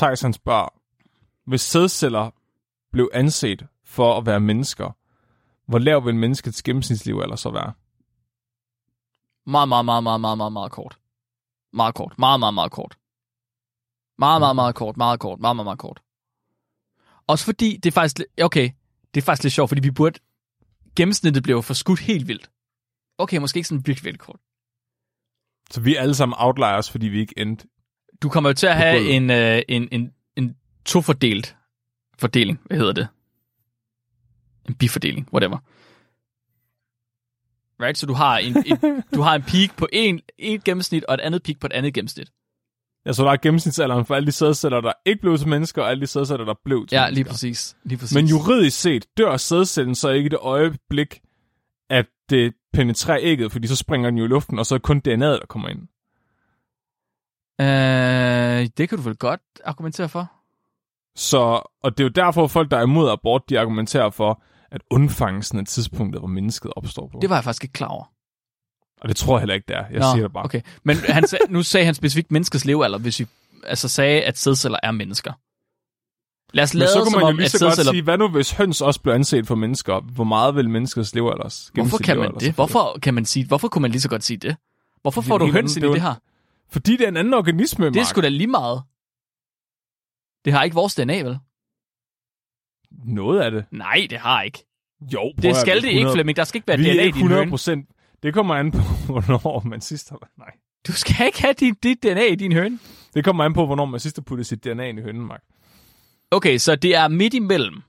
Han spørger, hvis sædceller blev anset for at være mennesker, hvor lav vil menneskets gennemsnitsliv så være? Meget, meget, meget, meget, meget, meget, meget kort. Meget kort. Meget, meget, meget kort. Meget, meget, meget kort. Meget kort. Meget, meget, meget kort. Også fordi, det er faktisk... Okay, det er faktisk lidt sjovt, fordi vi burde... Gennemsnittet blev forskudt helt vildt. Okay, måske ikke sådan virkelig, virkelig kort. Så vi er alle sammen outliers, fordi vi ikke endte. Du kommer jo til at have en, øh, en, en, en tofordelt fordeling. Hvad hedder det? En bifordeling, whatever. Right? Så du har en, en, du har en peak på en, en gennemsnit, og et andet peak på et andet gennemsnit. Ja, så der er gennemsnitsalderen for alle de sædceller, der ikke blev til mennesker, og alle de sædceller, der blev til Ja, mennesker. lige præcis. Lige præcis. Men juridisk set dør sædcellen så ikke i det øjeblik, at det penetrerer ægget, fordi så springer den jo i luften, og så er det kun DNA'et, der kommer ind. Øh, det kan du vel godt argumentere for. Så, og det er jo derfor, folk, der er imod abort, de argumenterer for, at undfangelsen er tidspunktet, hvor mennesket opstår på. Det var jeg faktisk ikke klar over. Og det tror jeg heller ikke, det er. Jeg Nå, siger det bare. Okay. Men han sag, nu sagde han specifikt menneskets levealder, hvis vi altså sagde, at sædceller er mennesker. Lad os Men lade så kunne man jo lige så godt sige, hvad nu hvis høns også blev anset for mennesker? Hvor meget vil menneskets levealder? Hvorfor kan man det? Hvorfor kan man sige, hvorfor kunne man lige så godt sige det? Hvorfor får du høns ind i det her? Fordi det er en anden organisme, Det er Mark. sgu da lige meget. Det har ikke vores DNA, vel? Noget af det. Nej, det har ikke. Jo, Det skal det er ikke, 100 Flemming. Der skal ikke være Vi DNA i din 100 høne. procent. Det kommer an på, hvornår man sidst har... Nej. Du skal ikke have dit, dit DNA i din høne. Det kommer an på, hvornår man sidst har puttet sit DNA i hønnen, Mark. Okay, så det er midt imellem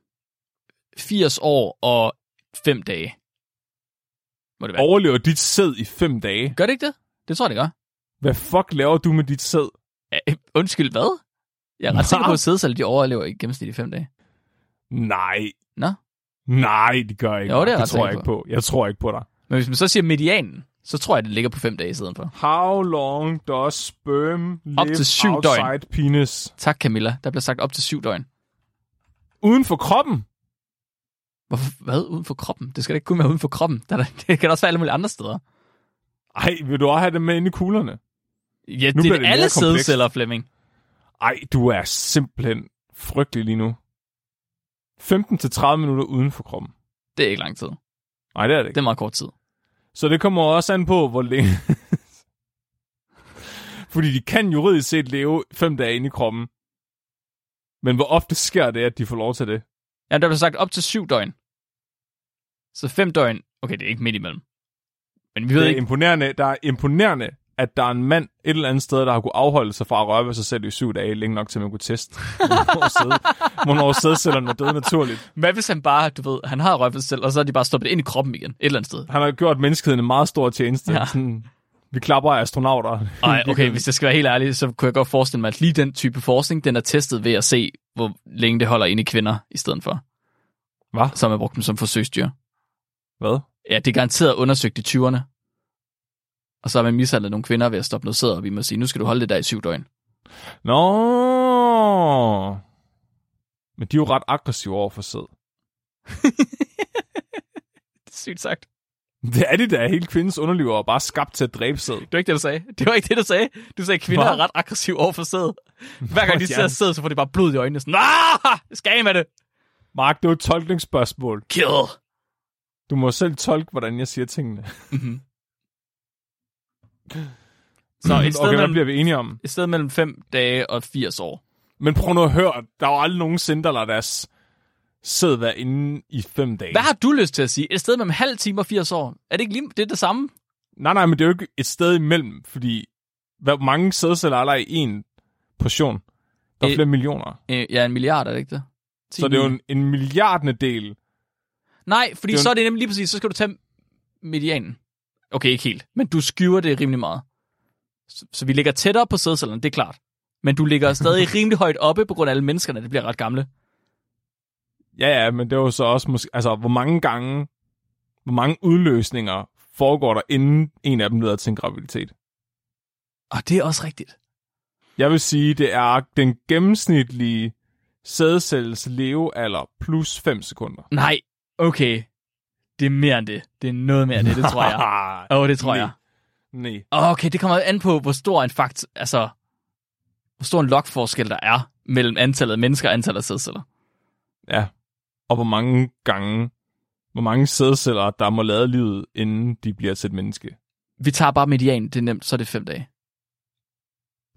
80 år og 5 dage. Må det være. Overlever dit sæd i fem dage? Gør det ikke det? Det tror jeg, det gør. Hvad fuck laver du med dit sæd? Undskyld, hvad? Jeg er ret sikker på, at sædceller de overlever i gennemsnit i 5 dage. Nej. Nå. Nej, det gør jeg ikke. Jo, det er jeg det tror jeg ikke på. Jeg tror ikke på dig. Men hvis man så siger medianen, så tror jeg, det ligger på 5 dage i stedet for. How long does sperm Op live til syv outside døgn. penis? Tak, Camilla. Der bliver sagt op til 7 døgn. Uden for kroppen? Hvorfor, hvad? Uden for kroppen? Det skal da ikke kun være uden for kroppen. Der, der, det kan også være alle mulige andre steder. Ej, vil du også have det med inde i kuglerne? Ja, Nu det er det alle sædceller, Flemming. Ej, du er simpelthen frygtelig lige nu. 15-30 minutter uden for kroppen. Det er ikke lang tid. Nej, det er det ikke. Det er meget kort tid. Så det kommer også an på, hvor længe... Fordi de kan juridisk set leve fem dage inde i kroppen. Men hvor ofte sker det, at de får lov til det? Ja, der bliver sagt op til 7 døgn. Så 5 døgn. Okay, det er ikke midt imellem. Men vi ved Det er ikke, imponerende, der er imponerende, at der er en mand et eller andet sted, der har kunne afholde sig fra at røre ved sig selv i syv dage, længe nok til, at man kunne teste, hvornår sæd- hvornår sædcellerne er døde naturligt. hvad hvis han bare, du ved, han har røget sig selv, og så er de bare stoppet ind i kroppen igen, et eller andet sted. Han har gjort menneskeheden en meget stor tjeneste. Ja. Sådan, vi klapper af astronauter. Nej, okay, hvis jeg skal være helt ærlig, så kunne jeg godt forestille mig, at lige den type forskning, den er testet ved at se, hvor længe det holder inde i kvinder, i stedet for, Hvad? som er brugt dem som forsøgsdyr. Hvad? Ja, det er garanteret undersøgt i 20'erne. Og så har man mishandlet nogle kvinder ved at stoppe noget sæd, og vi må sige, nu skal du holde det der i syv døgn. Nå. Men de er jo ret aggressive over for sæd. Det er sygt sagt. Det er de da. Hele kvindens underliv er bare skabt til at dræbe sæd. Det var ikke det, du sagde. Det var ikke det, du sagde. Du sagde, at kvinder Hvad? er ret aggressive over for sæd. Hver gang de ser sæd, så får de bare blod i øjnene. Sådan, ah, skal med det. Mark, det er jo et tolkningsspørgsmål. Kill. Du må selv tolke, hvordan jeg siger tingene. Mm-hmm. Så et sted, okay, mellem, bliver vi enige om? et sted mellem 5 dage og 80 år. Men prøv nu at høre, der er jo aldrig nogen der lader deres sæd være inde i fem dage. Hvad har du lyst til at sige? Et sted mellem halv time og 80 år. Er det ikke lige, det er det samme? Nej, nej, men det er jo ikke et sted imellem, fordi hvor mange sædceller er der i en portion? Der er Øh, flere millioner. Øh, ja, en milliard, er det ikke det? Så det er jo en, en milliardende del. Nej, fordi det så er det nemlig lige præcis, så skal du tage medianen. Okay, ikke helt, men du skyver det rimelig meget. Så, så vi ligger tættere på sædcellerne, det er klart. Men du ligger stadig rimelig højt oppe på grund af alle menneskerne, det bliver ret gamle. Ja, ja, men det er jo så også måske... Altså, hvor mange gange... Hvor mange udløsninger foregår der, inden en af dem leder til en graviditet? Og det er også rigtigt. Jeg vil sige, det er den gennemsnitlige sædcelles levealder plus 5 sekunder. Nej, okay. Det er mere end det. Det er noget mere end det, det tror jeg. Åh, oh, det tror Nej. jeg. Nej. Okay, det kommer an på, hvor stor en fakt, altså, hvor stor en logforskel der er mellem antallet af mennesker og antallet af sædceller. Ja. Og hvor mange gange, hvor mange sædceller, der må lade livet, inden de bliver til et menneske. Vi tager bare median, det er nemt, så er det fem dage.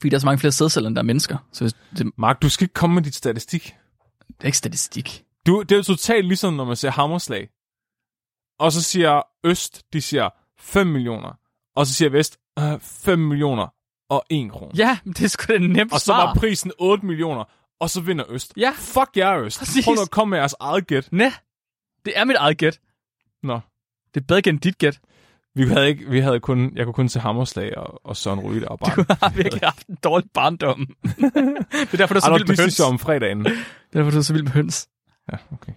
Fordi der er så mange flere sædceller, end der er mennesker. Så hvis det, Mark, du skal ikke komme med dit statistik. det er ikke statistik. Du, det er jo totalt ligesom, når man ser hammerslag. Og så siger Øst, de siger 5 millioner. Og så siger Vest, øh, 5 millioner og 1 krone. Ja, men det er sgu da nemt Og så svar. var prisen 8 millioner, og så vinder Øst. Ja. Fuck jer, Øst. Præcis. Prøv nu at komme med jeres eget gæt. Næ, det er mit eget gæt. Nå. Det er bedre end dit gæt. Vi havde, ikke, vi havde kun, jeg kunne kun se Hammerslag og, og Søren Ryge der og barn. Du har virkelig haft en dårlig barndom. det er derfor, du er så Ej, vild med høns. Om fredagen. Det er derfor, du er så vild med høns. Ja, okay.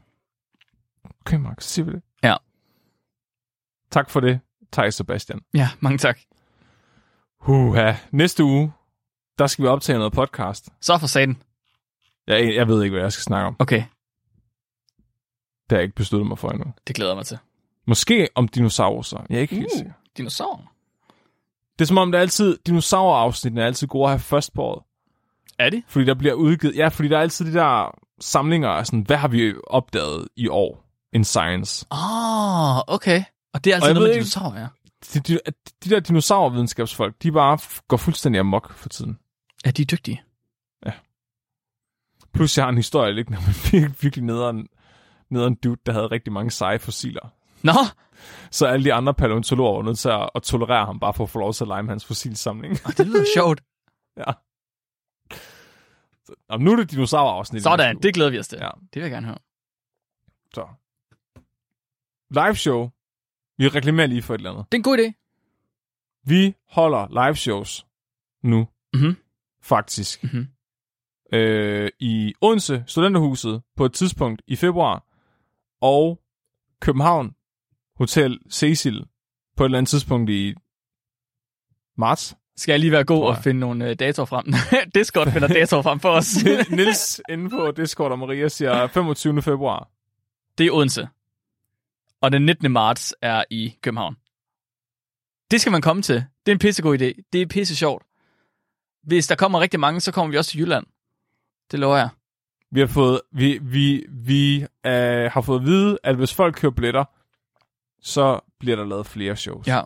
Okay, Mark, så siger vi det. Ja. Tak for det, Thijs Sebastian. Ja, mange tak. Huha. Næste uge, der skal vi optage noget podcast. Så for satan. Jeg, jeg ved ikke, hvad jeg skal snakke om. Okay, Det har jeg ikke besluttet mig for endnu. det glæder jeg mig til. Måske om dinosaurer. Jeg er ikke helt Uh. sikker. Dinosaurer. Det er som om, det er altid, dinosaurafsnittene er altid gode at have først på året. Er de? Fordi der bliver udgivet, ja, fordi der er altid de der samlinger af sådan, hvad har vi opdaget i år in science? Åh, oh, okay. Og det er Og altid jeg noget med ikke- dinosaurer, ja. De, de, de der dinosaurvidenskabsfolk, de bare går fuldstændig amok for tiden. Ja, de er dygtige. Plus jeg har en historie liggende om en virkelig, virkelig nederen, nederen dude, der havde rigtig mange seje fossiler. Nå, Så alle de andre paleontologer var nødt til at, at tolerere ham, bare for at få lov til at lege med hans fossilsamling. oh, det lyder sjovt. ja. Så, og nu er det dinosaurafsnit. Sådan, det glæder vi os til. Ja. Det vil jeg gerne høre. Så. Live show. Vi reklamerer lige for et eller andet. Det er en god idé. Vi holder live shows nu, Mhm. faktisk. Mhm. Øh, I Odense Studenterhuset på et tidspunkt i februar, og København Hotel Cecil på et eller andet tidspunkt i marts. Skal jeg lige være god og finde nogle uh, datoer frem? Discord finder datoer frem for os. Nils inde på Discord og Maria siger 25. februar. det er Odense. Og den 19. marts er i København. Det skal man komme til. Det er en pissegod idé. Det er pisse sjovt. Hvis der kommer rigtig mange, så kommer vi også til Jylland. Det lover jeg. Vi har fået, vi, vi, vi øh, har fået at vide, at hvis folk køber billetter, så bliver der lavet flere shows. Ja.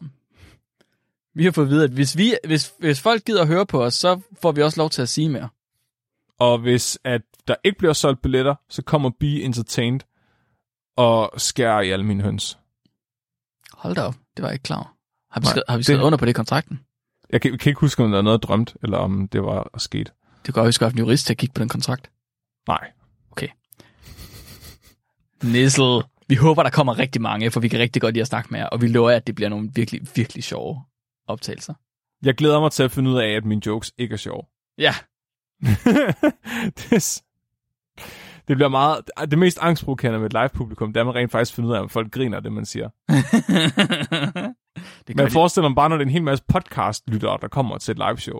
Vi har fået at vide, at hvis, vi, hvis, hvis folk gider at høre på os, så får vi også lov til at sige mere. Og hvis at der ikke bliver solgt billetter, så kommer Be Entertained og skærer i alle mine høns. Hold da op, det var jeg ikke klar. Har vi Nej, skrevet, har vi skrevet det- under på det i kontrakten? Jeg kan, kan ikke huske, om der er noget drømt, eller om det var sket. Det går jo ikke en jurist til at kigge på den kontrakt. Nej. Nissel. Vi håber, der kommer rigtig mange, for vi kan rigtig godt lide at snakke med jer, og vi lover, at det bliver nogle virkelig, virkelig sjove optagelser. Jeg glæder mig til at finde ud af, at mine jokes ikke er sjove. Ja, det, er det bliver meget... Det mest angstprovokerende med et live-publikum, det er, at man rent faktisk finder ud af, om folk griner det, man siger. det Men forestiller mig bare, når det er en hel masse podcast-lyttere, der kommer til et liveshow.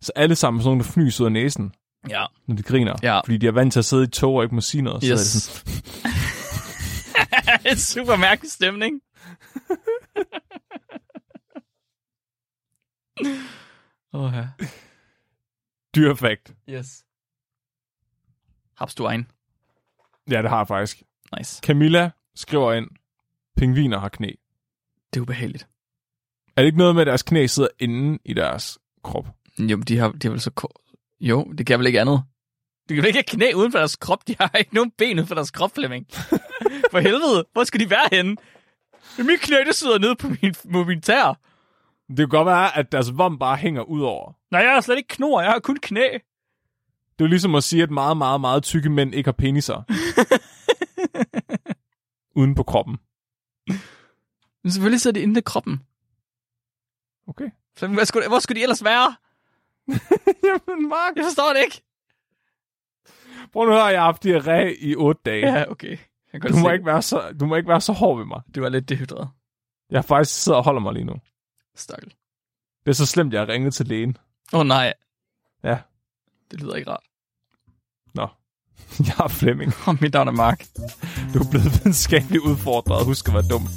Så alle sammen er sådan nogle, der fnys ud af næsen, Ja, når de griner. Ja. Fordi de er vant til at sidde i tog og ikke må sige noget. Så er det yes. sådan, en super mærkelig stemning. Åh, ja. dyr fact. Yes. Habst du en? Ja, det har jeg faktisk. Nice. Camilla skriver ind, pingviner har knæ. Det er ubehageligt. Er det ikke noget med, at deres knæ sidder inde i deres krop? Jo, de har, de har vel så... Jo, det kan vel ikke andet. Du kan vel ikke have knæ uden for deres krop? De har ikke nogen ben uden for deres krop, Flemming. For helvede, hvor skal de være henne? Mit knæ, det sidder nede på min, på min tær. Det kan godt være, at deres vom bare hænger ud over. Nej, jeg har slet ikke knor, jeg har kun knæ. Det er jo ligesom at sige, at meget, meget, meget tykke mænd ikke har peniser. Uden på kroppen. Men selvfølgelig sidder de inde i kroppen. Okay. Flemming, hvad skulle, hvor skulle de ellers være? Jamen, Mark. Jeg forstår det ikke. Prøv nu at høre, jeg har haft diarré i otte dage. Ja, okay. Jeg kan Du må, se, ikke være så, du må ikke være så hård ved mig. du er lidt dehydreret. Jeg faktisk sidder og holder mig lige nu. Stakkel. Det er så slemt, jeg har ringet til lægen. Åh oh, nej, Ja. Det lyder ikke rart. Nå. Jeg er Flemming. Og mit navn er Mark. Du er blevet videnskabeligt udfordret. Husk at være dum.